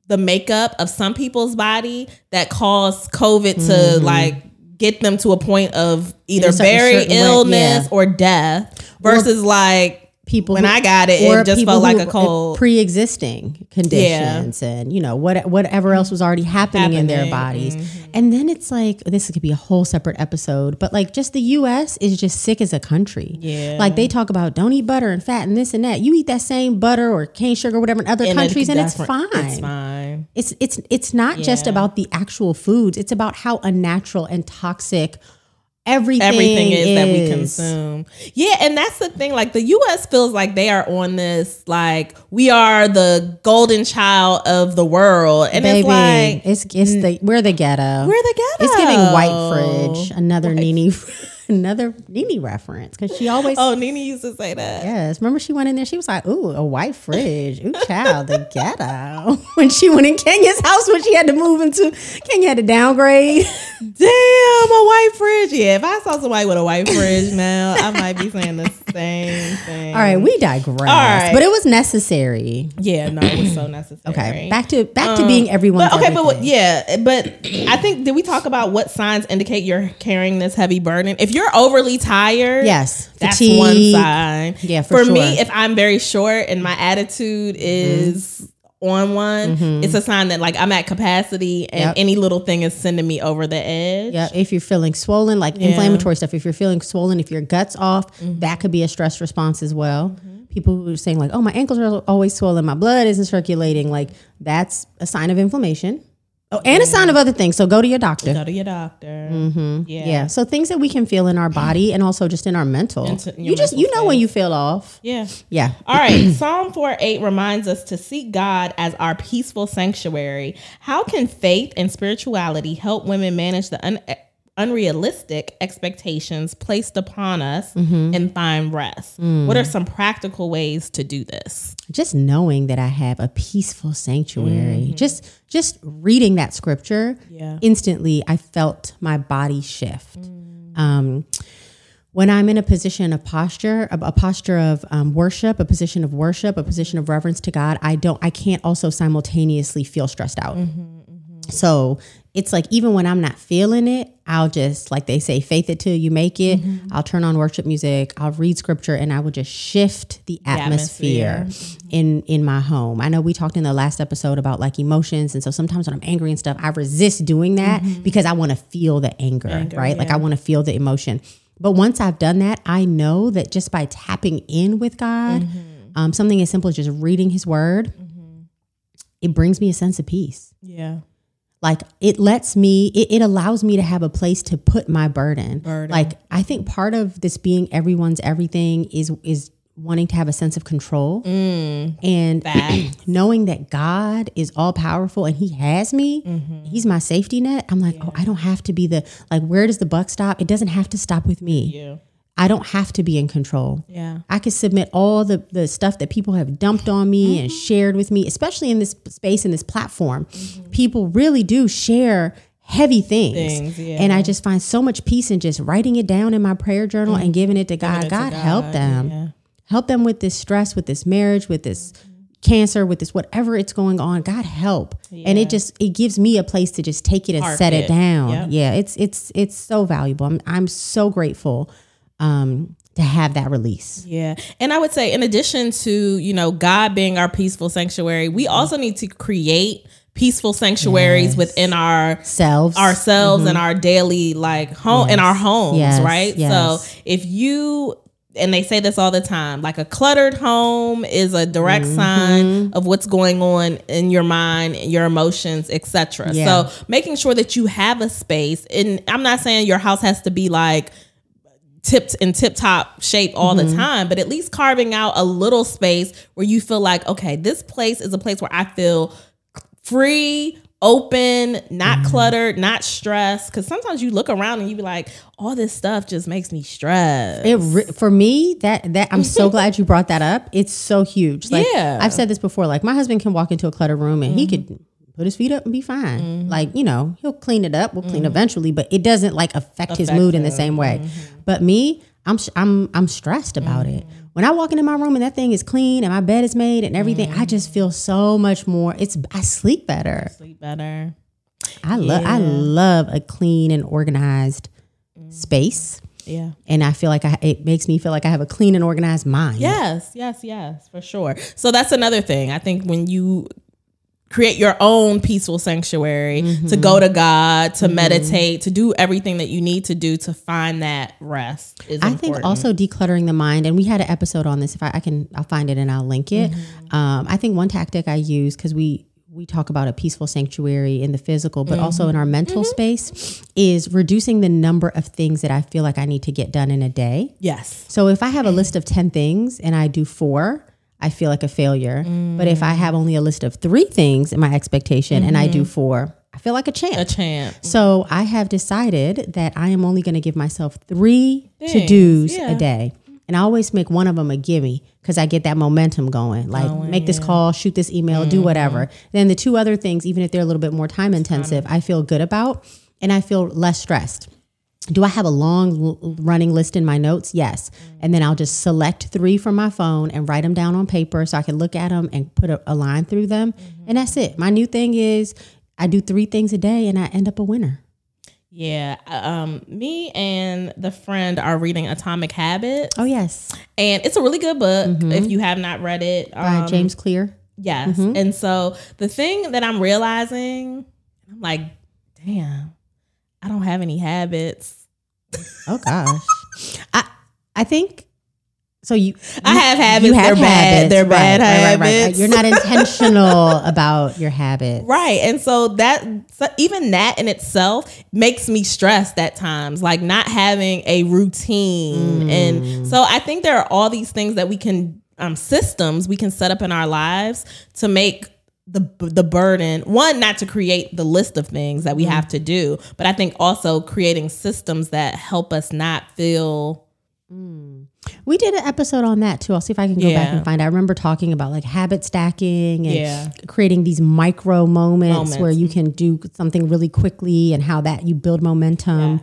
the makeup of some people's body that caused COVID to like get them to a point of either Mm-hmm. very way, illness yeah. or death versus like people when who- I got it, it just people felt like a cold. pre-existing conditions and you know what whatever else was already happening, in their Happening, bodies and then it's like this could be a whole separate episode but like just the US is just sick as a country. Yeah. like they talk about don't eat butter and fat and this and that. You eat that same butter or cane sugar or whatever in other And countries and it's fine It's fine. it's it's it's not just about the actual foods. It's about how unnatural and toxic everything, everything is, that we consume. Yeah, and that's the thing. Like the US feels like they are on this, like, we are the golden child of the world. And Baby, it's like it's it's the we're the ghetto. we're the ghetto. It's giving white fridge, another Nene. fridge. Another Nene reference because she always. Oh, Nene used to say that. Yes, remember she went in there. She was like, "Ooh, a white fridge. Ooh, child, the ghetto." when she went in Kenya's house, when she had to move into Kenya, had to downgrade. Damn, a white fridge. Yeah, if I saw somebody with a white fridge now, I might be saying the same thing. All right, we digress. right. but it was necessary. Yeah, no, it was so necessary. Okay, back to back to um, being everyone. Okay, but yeah, but I think did we talk about what signs indicate you're carrying this heavy burden? If you're overly tired, yes, that's fatigue. one sign. Yeah, for me, sure. Mm-hmm. if I'm very short and my attitude is on one, it's a sign that like I'm at capacity and Yep. any little thing is sending me over the edge. Yeah, if you're feeling swollen, like inflammatory stuff, if you're feeling swollen, if your gut's off, Mm-hmm. that could be a stress response as well. People who are saying like, "Oh, my ankles are always swollen, my blood isn't circulating," like that's a sign of inflammation. Oh, and a sign of other things. So go to your doctor. Go to your doctor. Mm-hmm. Yeah. Yeah. So things that we can feel in our body and also just in our mental. Into- in your you just mental you know when you feel off. Yeah. Yeah. All right. Psalm 4 8 reminds us to seek God as our peaceful sanctuary. How can faith and spirituality help women manage the un- unrealistic expectations placed upon us mm-hmm. and find rest? Mm. What are some practical ways to do this? just knowing that I have a peaceful sanctuary, mm-hmm. just just reading that scripture, Yeah. instantly I felt my body shift. Mm. Um, when I'm in a position of posture, a, posture of um, worship, a position of worship, a position of reverence to God, I don't, I can't also simultaneously feel stressed out. Mm-hmm, so it's like even when I'm not feeling it, I'll just like they say, faith it till you make it. Mm-hmm. I'll turn on worship music, I'll read scripture, and I will just shift the atmosphere, mm-hmm. in in my home. I know we talked in the last episode about like emotions, and so sometimes when I'm angry and stuff, I resist doing that mm-hmm. because I want to feel the anger, right? Like I want to feel the emotion. But once I've done that, I know that just by tapping in with God, um, something as simple as just reading His Word, it brings me a sense of peace Yeah. Like it lets me it, it allows me to have a place to put my burden. Burden. like i think part of this being everyone's everything is is wanting to have a sense of control mm. and Facts. knowing that god is all powerful and he has me mm-hmm. he's my safety net i'm like oh i don't have to be the like where does the buck stop it doesn't have to stop with me Yeah. I don't have to be in control Yeah. I can submit all the, the stuff that people have dumped on me and mm-hmm. shared with me, especially in this space, in this platform. Mm-hmm. People really do share heavy things. Things, yeah. And I just find so much peace in just writing it down in my prayer journal and mm-hmm. giving it to God. it to God, God, help them. yeah. Help them with this stress, with this marriage, with this cancer, with this whatever it's going on. God help. And it just it gives me a place to just take it and Park set it, it. down. Yep. Yeah, it's it's it's so valuable. I'm I'm so grateful um to have that release. Yeah. And I would say, in addition to, you know, God being our peaceful sanctuary, we also need to create peaceful sanctuaries within our Selves. ourselves and our daily like home in our homes, Yes, right? yes. So if you and they say this all the time, like a cluttered home is a direct Mm-hmm. sign of what's going on in your mind, your emotions, etc. Yeah. So making sure that you have a space, and I'm not saying your house has to be like tipped in tip top shape all Mm-hmm. the time, but at least carving out a little space where you feel like, okay, this place is a place where I feel free, open, not Mm-hmm. cluttered, not stressed. Cause sometimes you look around and you be like, all this stuff just makes me stressed. It re- for me that that I'm so glad you brought that up. It's so huge. Like Yeah. I've said this before. Like my husband can walk into a cluttered room and he could put his feet up and be fine. Mm-hmm. Like you know he'll clean it up. We'll clean mm-hmm. eventually, but it doesn't like affect, his Affect mood in the same way. Mm-hmm. But me, I'm I'm I'm stressed about it. When I walk into my room and that thing is clean and my bed is made and everything, I just feel so much more. It's I sleep better. Sleep better. I love I love a clean and organized space. Yeah. And I feel like I, it makes me feel like I have a clean and organized mind. Yes, yes, yes, for sure. So that's another thing. I think when you create your own peaceful sanctuary to go to God, to meditate, to do everything that you need to do to find that rest is I important. think also decluttering the mind, and we had an episode on this. If I, I can, I'll find it and I'll link it. Mm-hmm. Um, I think one tactic I use because we we talk about a peaceful sanctuary in the physical, but also in our mental Mm-hmm. space, is reducing the number of things that I feel like I need to get done in a day. yes. So if I have a list of 10 things and I do four, I feel like a failure. But if I have only a list of three things in my expectation and I do four, I feel like a champ. A champ. So I have decided that I am only going to give myself three to dos yeah. a day. And I always make one of them a gimme because I get that momentum going. Like, make this call, shoot this email, do whatever. Then the two other things, even if they're a little bit more time intensive, I feel good about and I feel less stressed. Do I have a long running list in my notes? Yes. And then I'll just select three from my phone and write them down on paper so I can look at them and put a, a line through them. And that's it. My new thing is I do three things a day and I end up a winner. Yeah. Um, me and the friend are reading Atomic Habits, Oh, yes. and it's a really good book. If you have not read it, By um, James Clear. Yes. And so the thing that I'm realizing, I'm like, damn, I don't have any habits. Oh, gosh. I, I think. So you, I have habits. you have they're bad. They're right, bad right, right, right, right. habits. You're not intentional about your habits. Right. And so that so even that in itself makes me stressed at times, like not having a routine. And so I think there are all these things that we can um systems we can set up in our lives to make the the burden one not to create the list of things that we mm-hmm. have to do, but I think also creating systems that help us not feel mm. We did an episode on that too. I'll see if I can go back and find. I remember talking about like habit stacking and Yeah. creating these micro moments, Moments. where you can do something really quickly and how that you build momentum.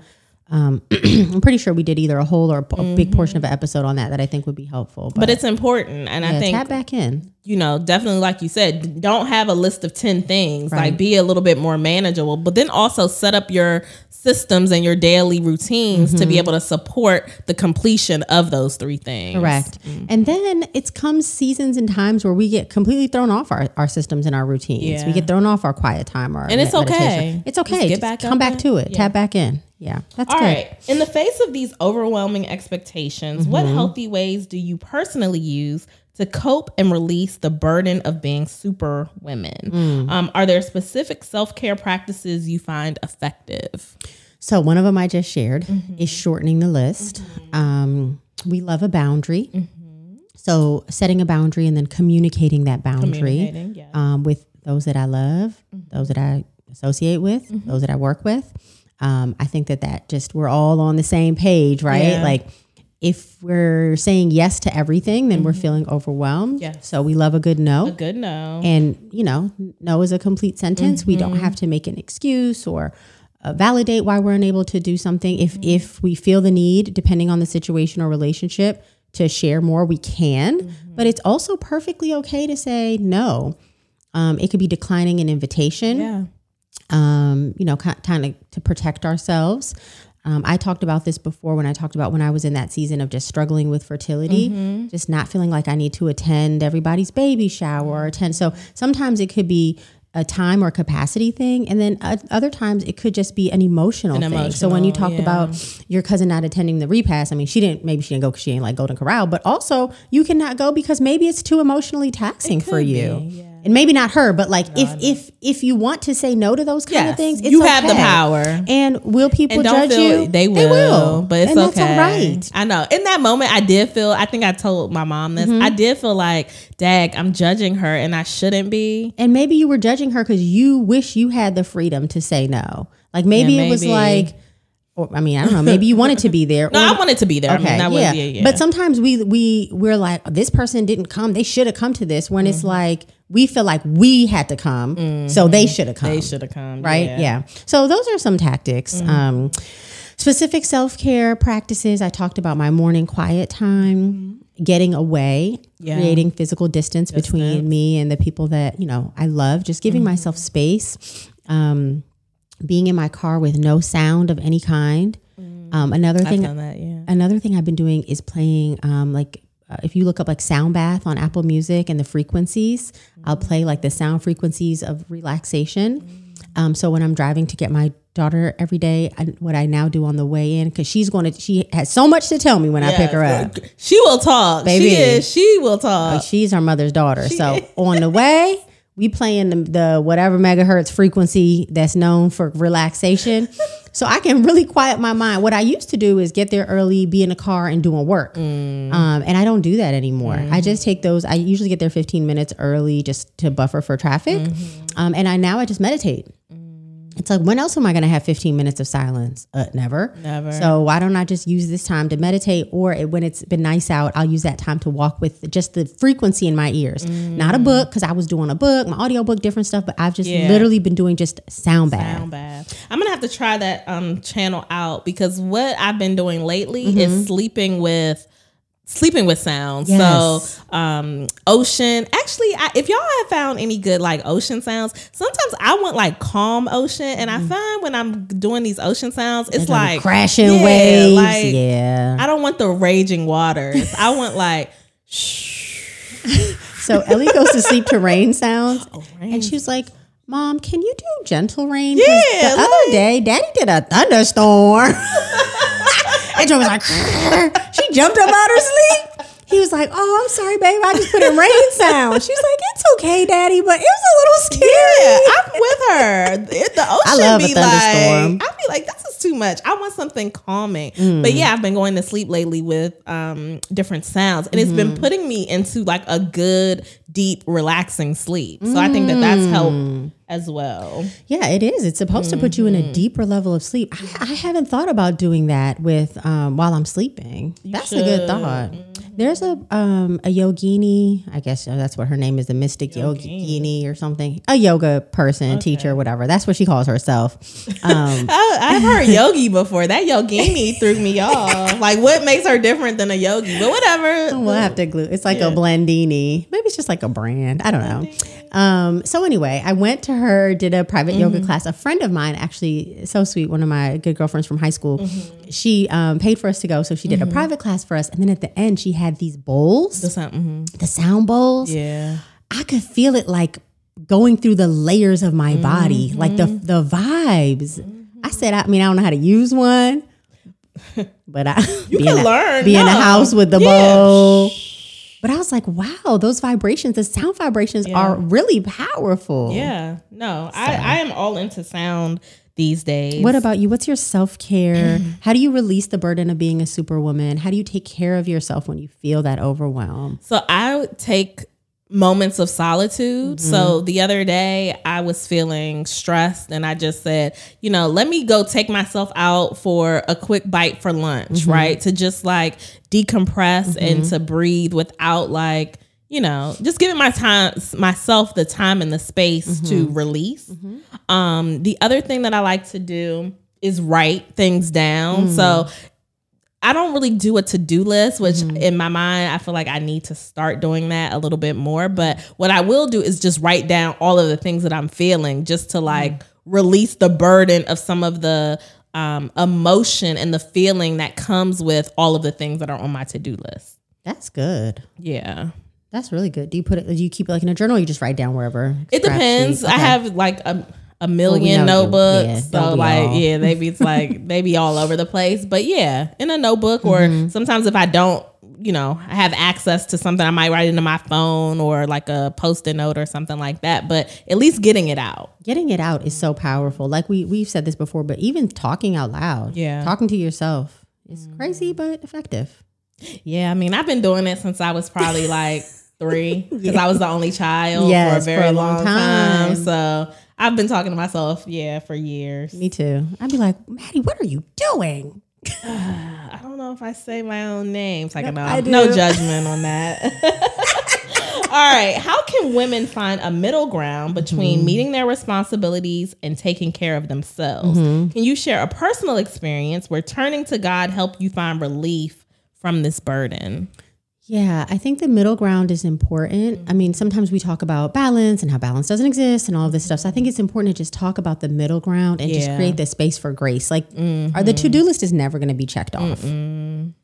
Um, I'm pretty sure we did either a whole or a, a big mm-hmm. portion of an episode on that that I think would be helpful. But, but it's important and I think tap back in. you know, definitely like you said, don't have a list of 10 things. Like be a little bit more manageable, but then also set up your systems and your daily routines to be mm-hmm. able to support the completion of those three things. Correct. Mm. And then it's comes seasons and times where we get completely thrown off our, our systems and our routines. Yeah. We get thrown off our quiet time or And it's med- meditation. okay. It's okay. Just get Just back come back to it. yeah. Tap back in. Yeah. That's All good. right. In the face of these overwhelming expectations, what Mm-hmm. healthy ways do you personally use to cope and release the burden of being super women? Mm. Um, are there specific self care practices you find effective? So one of them I just shared Mm-hmm. is shortening the list. Um, we love a boundary. Mm-hmm. So setting a boundary and then communicating that boundary Communicating, yeah. um, with those that I love, Mm-hmm. those that I associate with, those that I work with. Um, I think that that just we're all on the same page, right? Yeah. Like if we're saying yes to everything, then we're feeling overwhelmed. Mm-hmm. So we love a good no. A good no. And, you know, no is a complete sentence. We don't Mm-hmm. have to make an excuse or uh, validate why we're unable to do something. If Mm-hmm. if we feel the need, depending on the situation or relationship, to share more, we can. Mm-hmm. But it's also perfectly okay to say no. Um, it could be declining an invitation yeah. Um, you know, kind of to protect ourselves. Um, I talked about this before when I talked about when I was in that season of just struggling with fertility, Mm-hmm. just not feeling like I need to attend everybody's baby shower or attend. So sometimes it could be a time or capacity thing, and then uh, other times it could just be an emotional An thing. so when you talked yeah. about your cousin not attending the repast, I mean, she didn't. Maybe she didn't go because she ain't like Golden Corral, but also you cannot go because maybe it's too emotionally taxing for you. be, yeah. And maybe not her, but like if if if you want to say no to those kind Yes, of things, it's you have the power. And will people and judge you? they will, they will, but it's and okay. all right. I know. In that moment, I did feel. I think I told my mom this. Mm-hmm. I did feel like, "Dag, I'm judging her, and I shouldn't be." And maybe you were judging her because you wish you had the freedom to say no. Like maybe, Yeah, it was like, or I mean, I don't know. Maybe you wanted to be there. No, or- I wanted to be there. I Okay, mean, that was, yeah. yeah, yeah. But sometimes we we we're like, this person didn't come. They should have come to this. When Mm-hmm. it's like we feel like we had to come, so they should have come. they should have come. right? Yeah. Yeah. So those are some tactics. Um, specific self care practices. I talked about my morning quiet time, getting away, creating physical distance, between me and the people that you know I love. Just giving myself space. Um, being in my car with no sound of any kind. Um, another thing that. Yeah. another thing I've been doing is playing um, like uh, if you look up like sound bath on Apple Music and the frequencies, I'll play like the sound frequencies of relaxation. Um, so when I'm driving to get my daughter every day, I, what I now do on the way in because she's going to she has so much to tell me when I pick her up. She will talk. Baby. She is. She will talk. She's her mother's daughter. So on the way, we playing the, the whatever megahertz frequency that's known for relaxation. so I can really quiet my mind. What I used to do is get there early, be in the car, and doing work. Um, and I don't do that anymore. I just take those. I usually get there 15 minutes early just to buffer for traffic. Um, and I now I just meditate. It's like, when else am I going to have 15 minutes of silence? Uh, never. Never. So why don't I just use this time to meditate? Or when it's been nice out, I'll use that time to walk with just the frequency in my ears. Not a book, because I was doing a book, my audio book, different stuff, but I've just Yeah. literally been doing just sound bath. Sound bath. I'm gonna have to try that um channel out because what I've been doing lately Mm-hmm. is sleeping with sleeping with sounds. Yes. So um ocean. Actually, I, if y'all have found any good like ocean sounds, sometimes I want like calm ocean, and I find when I'm doing these ocean sounds, it's Mm-hmm. Like like crashing yeah, waves. Like, yeah. I don't want the raging waters. I want like Shh. So Ellie goes to sleep to rain sounds. Oh, rain. And she's like, Mom, can you do gentle rain? Yeah, The like- other day, Daddy did a thunderstorm. and Joe was like, she jumped up out of her sleep. He was like, Oh, I'm sorry, babe. I just put in rain sound. She's like, It's okay, Daddy, but it was a little scary. Yeah, I'm with her. It- The ocean love a be thunderstorm. like, I be like, this is too much. I want something calming. Mm. But yeah, I've been going to sleep lately with um, different sounds, and it's been Mm-hmm. putting me into like a good, deep, relaxing sleep. So I think that that's Mm. helped as well. Yeah, it is. It's supposed to put you in Mm-hmm. a deeper level of sleep. I, I haven't thought about doing that with um, while I'm sleeping. that's a good should. thought. There's a um, a yogini. I guess uh, that's what her name is, the mystic yogini or something. A yoga person, teacher, whatever. That's what she calls herself. Um, I, I've heard yogi before. That yogini threw me off. Like, what makes her different than a yogi? But whatever. we'll have to glue. It's like a blendini. Maybe it's just like a brand. I don't know. Um, so anyway, I went to her, did a private yoga class. A friend of mine, actually, so sweet, one of my good girlfriends from high school, she um, paid for us to go. So she did a private class for us. And then at the end, she had these bowls, Just something. Mm-hmm. the sound bowls. Yeah. I could feel it like going through the layers of my body, mm-hmm. like the the vibes. I mm-hmm. said, I mean, I don't know how to use one, but I you can in a, learn, Be in a house with the Yeah. bowl. But I was like, wow, those vibrations, the sound vibrations are really powerful. Yeah. No, I, I am all into sound these days. What about you? What's your self care? How do you release the burden of being a superwoman? How do you take care of yourself when you feel that overwhelm? So I take moments of solitude. Mm-hmm. So the other day I was feeling stressed and I just said, you know, let me go take myself out for a quick bite for lunch, Mm-hmm. right? To just like decompress and to breathe without like you know, just giving my time myself the time and the space to Mm-hmm. release. Um, the other thing that I like to do is write things down. Mm. So I don't really do a to do list, which Mm-hmm. in my mind, I feel like I need to start doing that a little bit more. But what I will do is just write down all of the things that I'm feeling just to like Mm-hmm. release the burden of some of the um, emotion and the feeling that comes with all of the things that are on my to do list. That's good. Yeah. That's really good. Do you put it? Do you keep it like in a journal? or You just write down wherever. It depends. sheet? I have like a, a million you. notebooks. Yeah, so like all. yeah, maybe it's like maybe all over the place. But yeah, in a notebook or Mm-hmm. sometimes if I don't, you know, I have access to something, I might write into my phone or like a post-it note or something like that. But at least getting it out. Getting it out is so powerful. Like we we've said this before, but even talking out loud, Yeah. talking to yourself is crazy but effective. Yeah, I mean, I've been doing it since I was probably like three because I was the only child Yes, for a for very a long long time. time. So I've been talking to myself, yeah, for years. Me too. I'd be like, Maddie, what are you doing? I don't know if I say my own name. It's like no, no judgment on that. All right. How can women find a middle ground between Mm-hmm. meeting their responsibilities and taking care of themselves? Mm-hmm. Can you share a personal experience where turning to God helped you find relief from this burden? Yeah, I think the middle ground is important. I mean, sometimes we talk about balance and how balance doesn't exist and all of this stuff. So I think it's important to just talk about the middle ground and just create the space for grace. Like, or the to do list is never going to be checked off.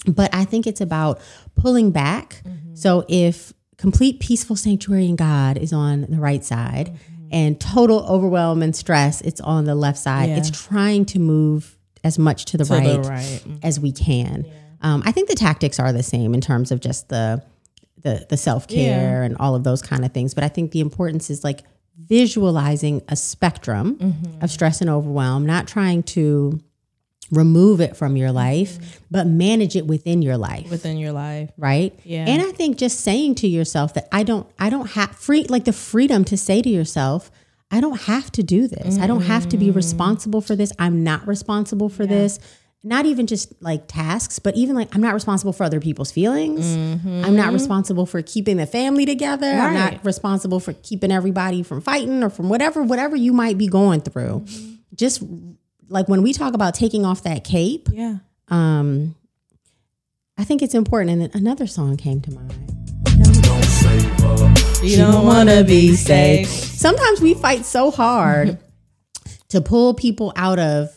But I think it's about pulling back. So if complete peaceful sanctuary in God is on the right side and total overwhelm and stress, it's on the left side, Yeah. it's trying to move as much to the To right the right. as we can. Um, I think the tactics are the same in terms of just the the the self care and all of those kind of things. But I think the importance is like visualizing a spectrum mm-hmm. of stress and overwhelm, not trying to remove it from your life, mm-hmm. but manage it within your life. Within your life. right? Yeah. And I think just saying to yourself that I don't I don't have free like the freedom to say to yourself, I don't have to do this. I don't have to be mm-hmm. responsible for this. I'm not responsible for this. Not even just like tasks, but even like I'm not responsible for other people's feelings. I'm not responsible for keeping the family together. I'm not responsible for keeping everybody from fighting or from whatever whatever you might be going through. Just like when we talk about taking off that cape, Yeah. um I think it's important and then another song came to mind. Don't. You don't want to be safe. sometimes we fight so hard to pull people out of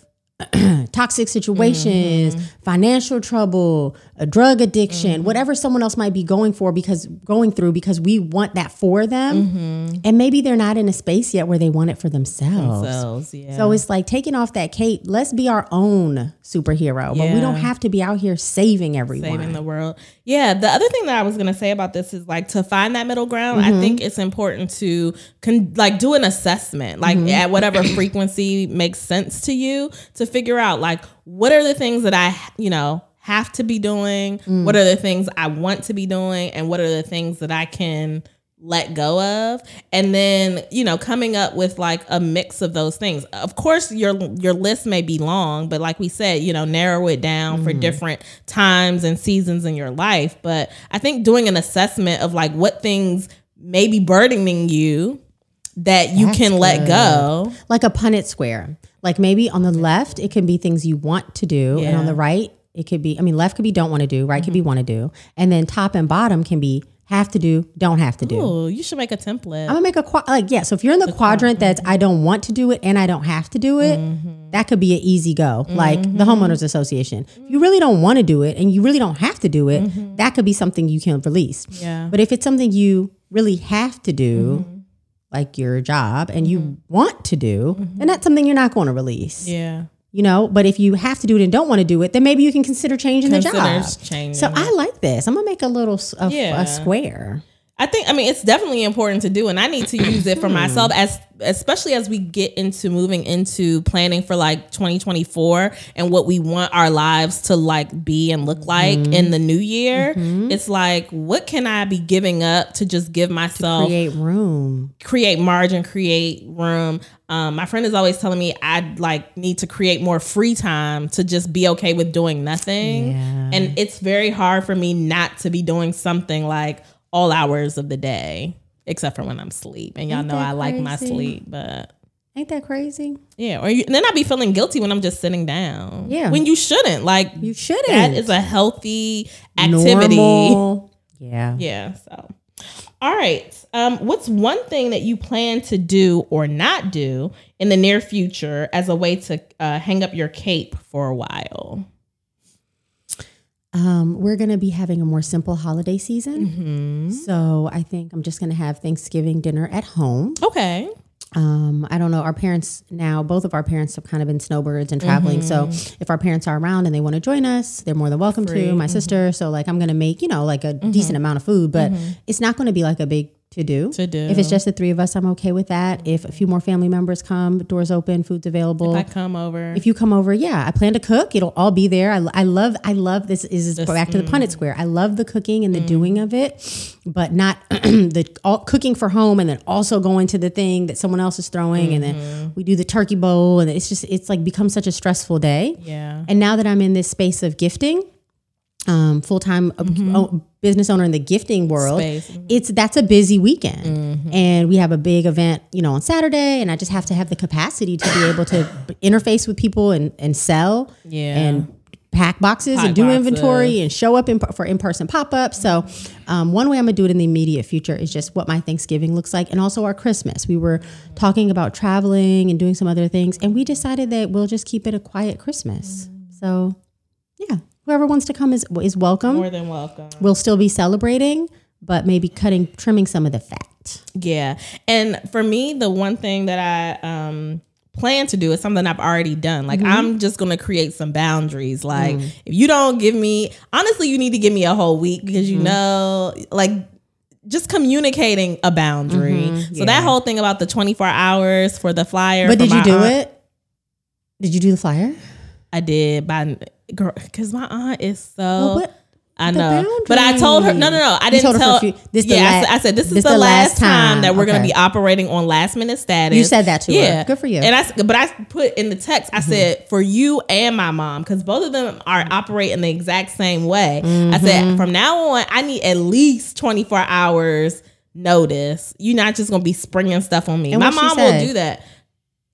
toxic situations, financial trouble, a drug addiction, whatever someone else might be going for because going through because we want that for them. And maybe they're not in a space yet where they want it for themselves. Themselves, yeah. So it's like taking off that cape. Let's be our own superhero, but we don't have to be out here saving everyone. saving the world. Yeah, the other thing that I was gonna say about this is like to find that middle ground. Mm-hmm. I think it's important to con- like do an assessment, like Mm-hmm. at whatever frequency makes sense to you, to figure out like what are the things that I you know have to be doing, Mm. what are the things I want to be doing, and what are the things that I can let go of and then you know coming up with like a mix of those things of course your your list may be long but like we said you know narrow it down for different times and seasons in your life but i think doing an assessment of like what things may be burdening you that you That's can let good. go like a Punnett square. Like maybe on the left, it can be things you want to do, and on Mm-hmm. the right, it could be. I mean, left could be don't want to do, right could be want to do, and then top and bottom can be have to do, don't have to do. Ooh, you should make a template I'm gonna make a qua- like yeah. So if you're in the, quadrant that's I don't want to do it and I don't have to do it, Mm-hmm. that could be an easy go. Like the homeowners association. If you really don't want to do it and you really don't have to do it, that could be something you can release. Mm-hmm. yeah But if it's something you really have to do, like your job, and you mm-hmm. want to do, and mm-hmm. that's something you're not going to release. yeah You know, but if you have to do it and don't want to do it, then maybe you can consider changing the job. Changing So. I like this. I'm gonna make a little a, Yeah. a square. I think I mean it's definitely important to do and I need to use it for myself as especially as we get into moving into planning for like 2024 and what we want our lives to like be and look like in the new year. It's like what can I be giving up to just give myself Create room. create margin, create room. Um, my friend is always telling me I like need to create more free time to just be okay with doing nothing. Yeah. And it's very hard for me not to be doing something like all hours of the day, except for when I'm asleep. And y'all Ain't know I like my sleep, but Ain't that crazy? yeah. Or you, then I'd be feeling guilty when I'm just sitting down. Yeah. When you shouldn't. Like You shouldn't. that is a healthy activity. Normal. Yeah. Yeah. So, all right. Um, what's one thing that you plan to do or not do in the near future as a way to uh, hang up your cape for a while? Um, we're gonna be having a more simple holiday season. Mm-hmm. So I think I'm just gonna have Thanksgiving dinner at home. Okay. Um, I don't know. Our parents now, both of our parents have kind of been snowbirds and traveling. So if our parents are around and they want to join us, they're more than welcome Mm-hmm. Free. Mm-hmm. to. My sister. So like I'm gonna make, you know, like a decent amount of food, but it's not gonna be like a big to do. To do. If it's just the three of us, I'm okay with that. If a few more family members come, doors open, food's available. If I come over. If you come over, yeah, I plan to cook. It'll all be there. I, I love, I love this. Is This- back to the mm. Punnett Square. I love the cooking and the mm. doing of it, but not the all, cooking for home and then also going to the thing that someone else is throwing, and then mm-hmm. we do the turkey bowl, and it's just it's like become such a stressful day. yeah. And now that I'm in this space of gifting, um, full time business owner in the gifting world. Mhm. it's that's a busy weekend, and we have a big event, you know, on Saturday, and I just have to have the capacity to be able to interface with people and and sell, Yeah. and pack boxes and do boxes. inventory and show up in, for in person pop ups. So, um, one way I'm gonna do it in the immediate future is just what my Thanksgiving looks like, and also our Christmas. We were talking about traveling and doing some other things, and we decided that we'll just keep it a quiet Christmas. So, yeah, whoever wants to come is is welcome. More than welcome. We'll still be celebrating, but maybe cutting, trimming some of the fat. Yeah. And for me, the one thing that I um plan to do is something I've already done. Like mm-hmm. I'm just gonna create some boundaries. Like mm. if you don't give me honestly, you need to give me a whole week because you mm-hmm. know, like just communicating a boundary. Mm-hmm. So that whole thing about the 24 hours for the flyer. But did you do aunt, it? Did you do the flyer? I did by because my aunt is so Well, what? I know, but I told her no, no, no. I You didn't her tell. few- this yeah, I la- said- I, said this is the, last time, that we're going to be operating on last minute status. You said that to her. yeah, Good for you. Mm-hmm. And I, but I put in the text, I said for you and my mom because both of them are operating the exact same way. I Mm-hmm. said from now on, I need at least twenty four hours notice. You're not just going to be springing stuff on me. And my mom will do that.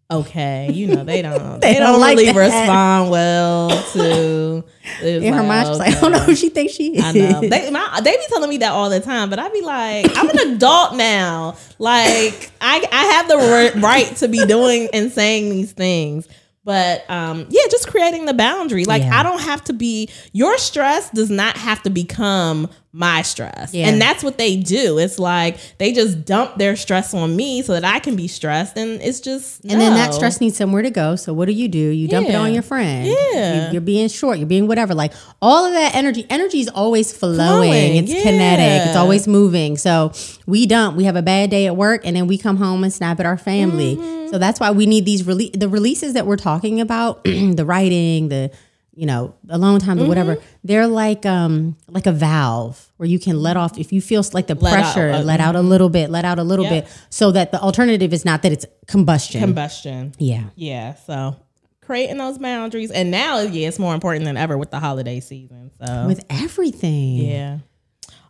Okay, you know they don't. They they, don't don't, like really that. respond well to. In her like, mind, she's like, I don't know who she thinks she is. I know. They, my, they be telling me that all the time, but I be like, I'm an adult now. Like, I, I have the right to be doing and saying these things. But um, yeah, just creating the boundary. Like, Yeah. I don't have to be, your stress does not have to become my stress. Yeah. And that's what they do. It's like they just dump their stress on me so that I can be stressed. And it's just, And then that stress needs somewhere to go. So what do you do? You dump it on your friend. Yeah. You, are being short. You're being whatever. Like all of that energy. Energy is always flowing. Flowing, It's yeah. kinetic. It's always moving. So we dump. We have a bad day at work, and then we come home and snap at our family. Mm-hmm. So that's why we need these rele- the releases that we're talking about. the writing, the you know, alone time, the Mm-hmm. whatever. They're like um like a valve where you can let off if you feel like the Let out, pressure, uh, let out a little bit, let out a little Yep. bit, so that the alternative is not that it's combustion. combustion. yeah. Yeah, so creating those boundaries, and now yeah, it's more important than ever with the holiday season. So with everything. yeah.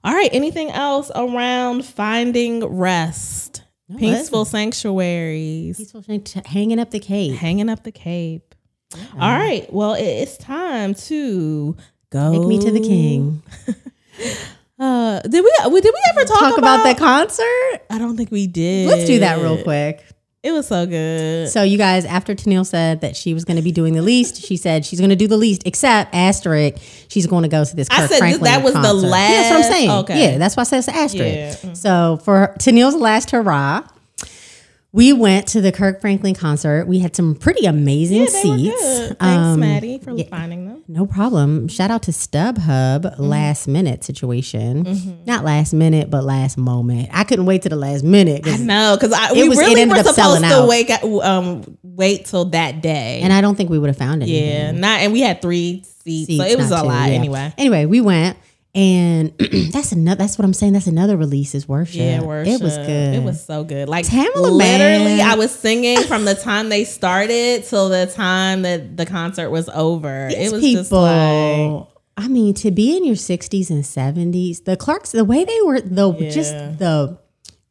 All right. Anything else around finding rest? Peaceful sanctuaries, Peaceful hanging up the cape. hanging up the cape. All right. Well, it's time to go. Take me to the king. Uh, did we? Did we ever talk, Talk about the concert. I don't think we did. Let's do that real quick. It was so good. So, you guys, after Tennille said that she was going to be doing the least, she said she's going to do the least, except asterisk, she's going to go to this. I said Franklin that was the last. Yeah, that's what I'm saying. okay. Yeah, that's why I said it's asterisk. Yeah. Mm. So for Tennille's last hurrah, we went to the Kirk Franklin concert. We had some pretty amazing Yeah, seats. Thanks, Um, Maddie, for finding them. No problem. Shout out to StubHub, Mm-hmm. last minute situation. Not last minute, but last moment. I couldn't wait to the last minute. 'cause- No, because we was- it really were up supposed selling to out. wake um wait till that day. and I don't think we would have found it. yeah, not and we had three seats, so it was a lot anyway. Anyway, we went. And that's another. That's what I'm saying. That's another release is worship. Yeah, worship. It was good. It was so good. Like Tamela, literally, man. I was singing from the time they started till the time that the concert was over. These it was people. just like I mean, to be in your 60s and 70s, the Clarks, the way they were, the just the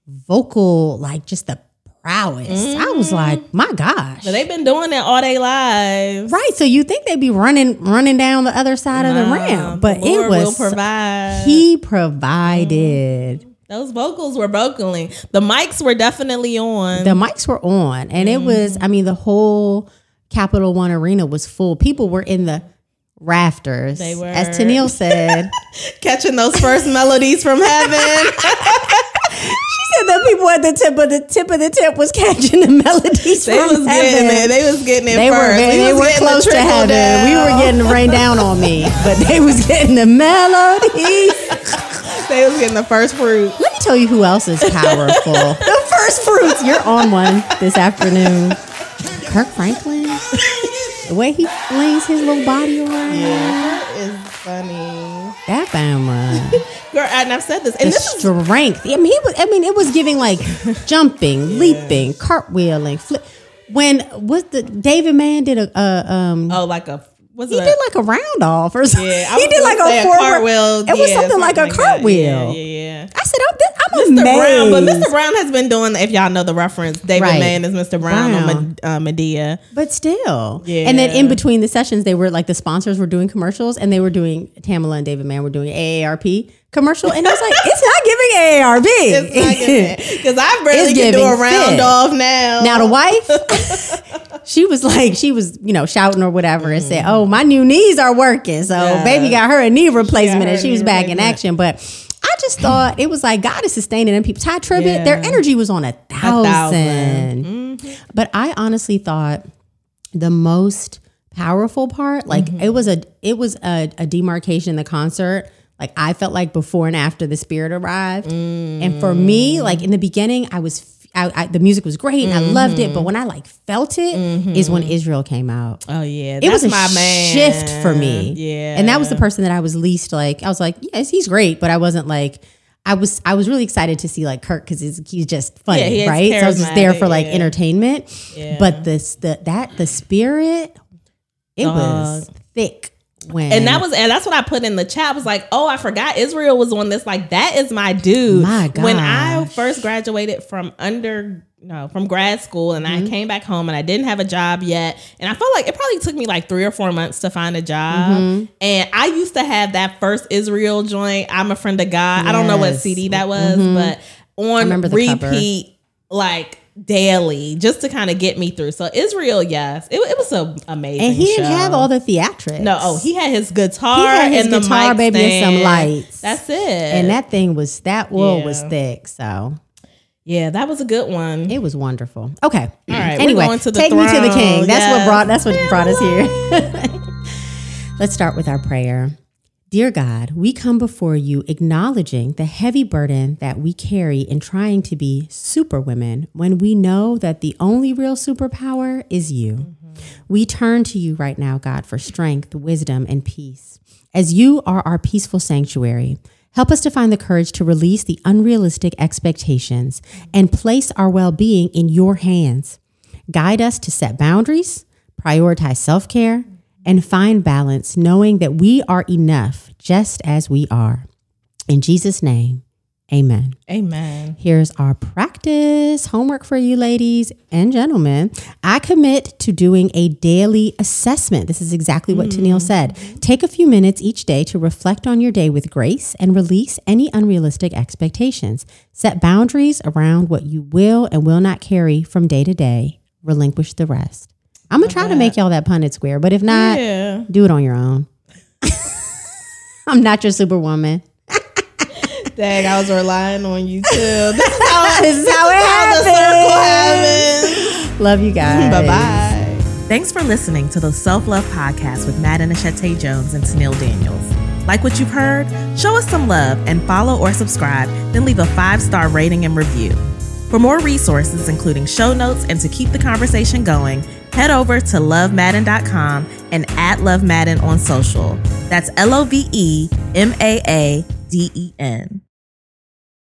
vocal, like just the prowess. I was Mm-hmm. like, my gosh. but they've been doing it all their lives. Right. So you think they'd be running running down the other side of the Nah, ramp. But the it was provide. he provided. Those vocals were vocaling. The mics were definitely on. The mics were on and it was, I mean, the whole Capital One Arena was full. People were in the rafters. They were. As Tennille said. catching those first melodies from heaven. Said that people at the tip of the tip of the tip was catching the melodies They from was getting it. They was getting it They were first. they, We was were getting the close to heaven. down. We were getting the rain down on me, but they was getting the melodies. They was getting the first fruit. Let me tell you who else is powerful. the first fruits. You're on one this afternoon. Kirk Franklin. The way he flings his little body around. Yeah, That is funny. That bama. Girl, and I've said this. The And this is strength. I mean, he was. I mean, it was giving like jumping, leaping, cartwheeling, flip. When was the David Mann did a, a um oh like a was he did like a round off or something. yeah, he did like a forward cartwheel. It was Yeah, something like a cartwheel. Yeah, yeah, yeah. I said, I'm, I'm Mr. amazed. Brown, but Mr. Brown has been doing. If y'all know the reference, David Right. Mann is Mr. Brown, on. Uh, Madea. But still. Yeah. And then in between the sessions, they were like the sponsors were doing commercials and they were doing Tamela and David Mann were doing AARP commercial. And I was like, it's not giving AARP. It's not giving because I barely can do a round fit. off now. Now the wife, she was like, she was, you know, shouting or whatever and Mm-hmm. said, "Oh, my new knees are working." So Yeah. baby got her a knee replacement her and she was back in action. But I just thought it was like God is sustaining them people. Tye Tribbett, Yeah. their energy was on a thousand. thousand. Mm-hmm. But I honestly thought the most powerful part, like Mm-hmm. it was a, it was a, a demarcation in the concert. Like I felt like before and after the spirit arrived, and for me, like in the beginning, I was. I, I, the music was great and I loved it, but Mm-hmm. when I like felt it, is when Israel came out. Oh yeah, It was a my man. shift for me. Yeah, and that was the person that I was least like. I was like, yes, he's great, but I wasn't like. I was I was really excited to see like Kirk because he's, he's just funny, Yeah, right? So I was just there for like yeah. entertainment. Yeah. But this the that the spirit, it was thick when And that was and that's what I put in the chat. I was like, oh, I forgot Israel was on this. Like, that is my dude. My When I first graduated from under no, from grad school and Mm-hmm. I came back home and I didn't have a job yet. And I felt like it probably took me like three or four months to find a job. Mm-hmm. And I used to have that first Israel joint, I'm a friend of God. I don't know what Yes. CD that was, but on the cover. repeat, like daily, just to kind of get me through. So Israel, yes. It, it was so amazing. and he didn't show. have all the theatrics. No, oh, he had his guitar He had his and the guitar, mic baby, and some lights. That's it. and that thing was that wool was thick. So yeah, that was a good one. It was wonderful. Okay. All right, Anyway, the take me to the king. That's what brought. That's what brought us here. Let's start with our prayer. Dear God, we come before you acknowledging the heavy burden that we carry in trying to be superwomen when we know that the only real superpower is you. Mm-hmm. We turn to you right now, God, for strength, wisdom, and peace. As you are our peaceful sanctuary, help us to find the courage to release the unrealistic expectations and place our well being in your hands. Guide us to set boundaries, prioritize self care, and find balance, knowing that we are enough just as we are. In Jesus' name, amen. Amen. Here's our practice homework for you, ladies and gentlemen. I commit to doing a daily assessment. This is exactly what mm. Tennille said. Take a few minutes each day to reflect on your day with grace and release any unrealistic expectations. Set boundaries around what you will and will not carry from day to day. Relinquish the rest. I'm gonna try to make y'all that Punnett square, but if not, Yeah. do it on your own. I'm not your superwoman. Dang, I was relying on you too. This is how, This is how it how the happens. circle happens. Love you guys. Bye bye. Thanks for listening to the Self Love Podcast with Matt and Achete Jones and Tennille Daniels. Like what you've heard? Show us some love and follow or subscribe, then leave a five star rating and review. For more resources, including show notes and to keep the conversation going, head over to lovemaaden.com and at Love Maaden on social. That's L O V E M A A D E N.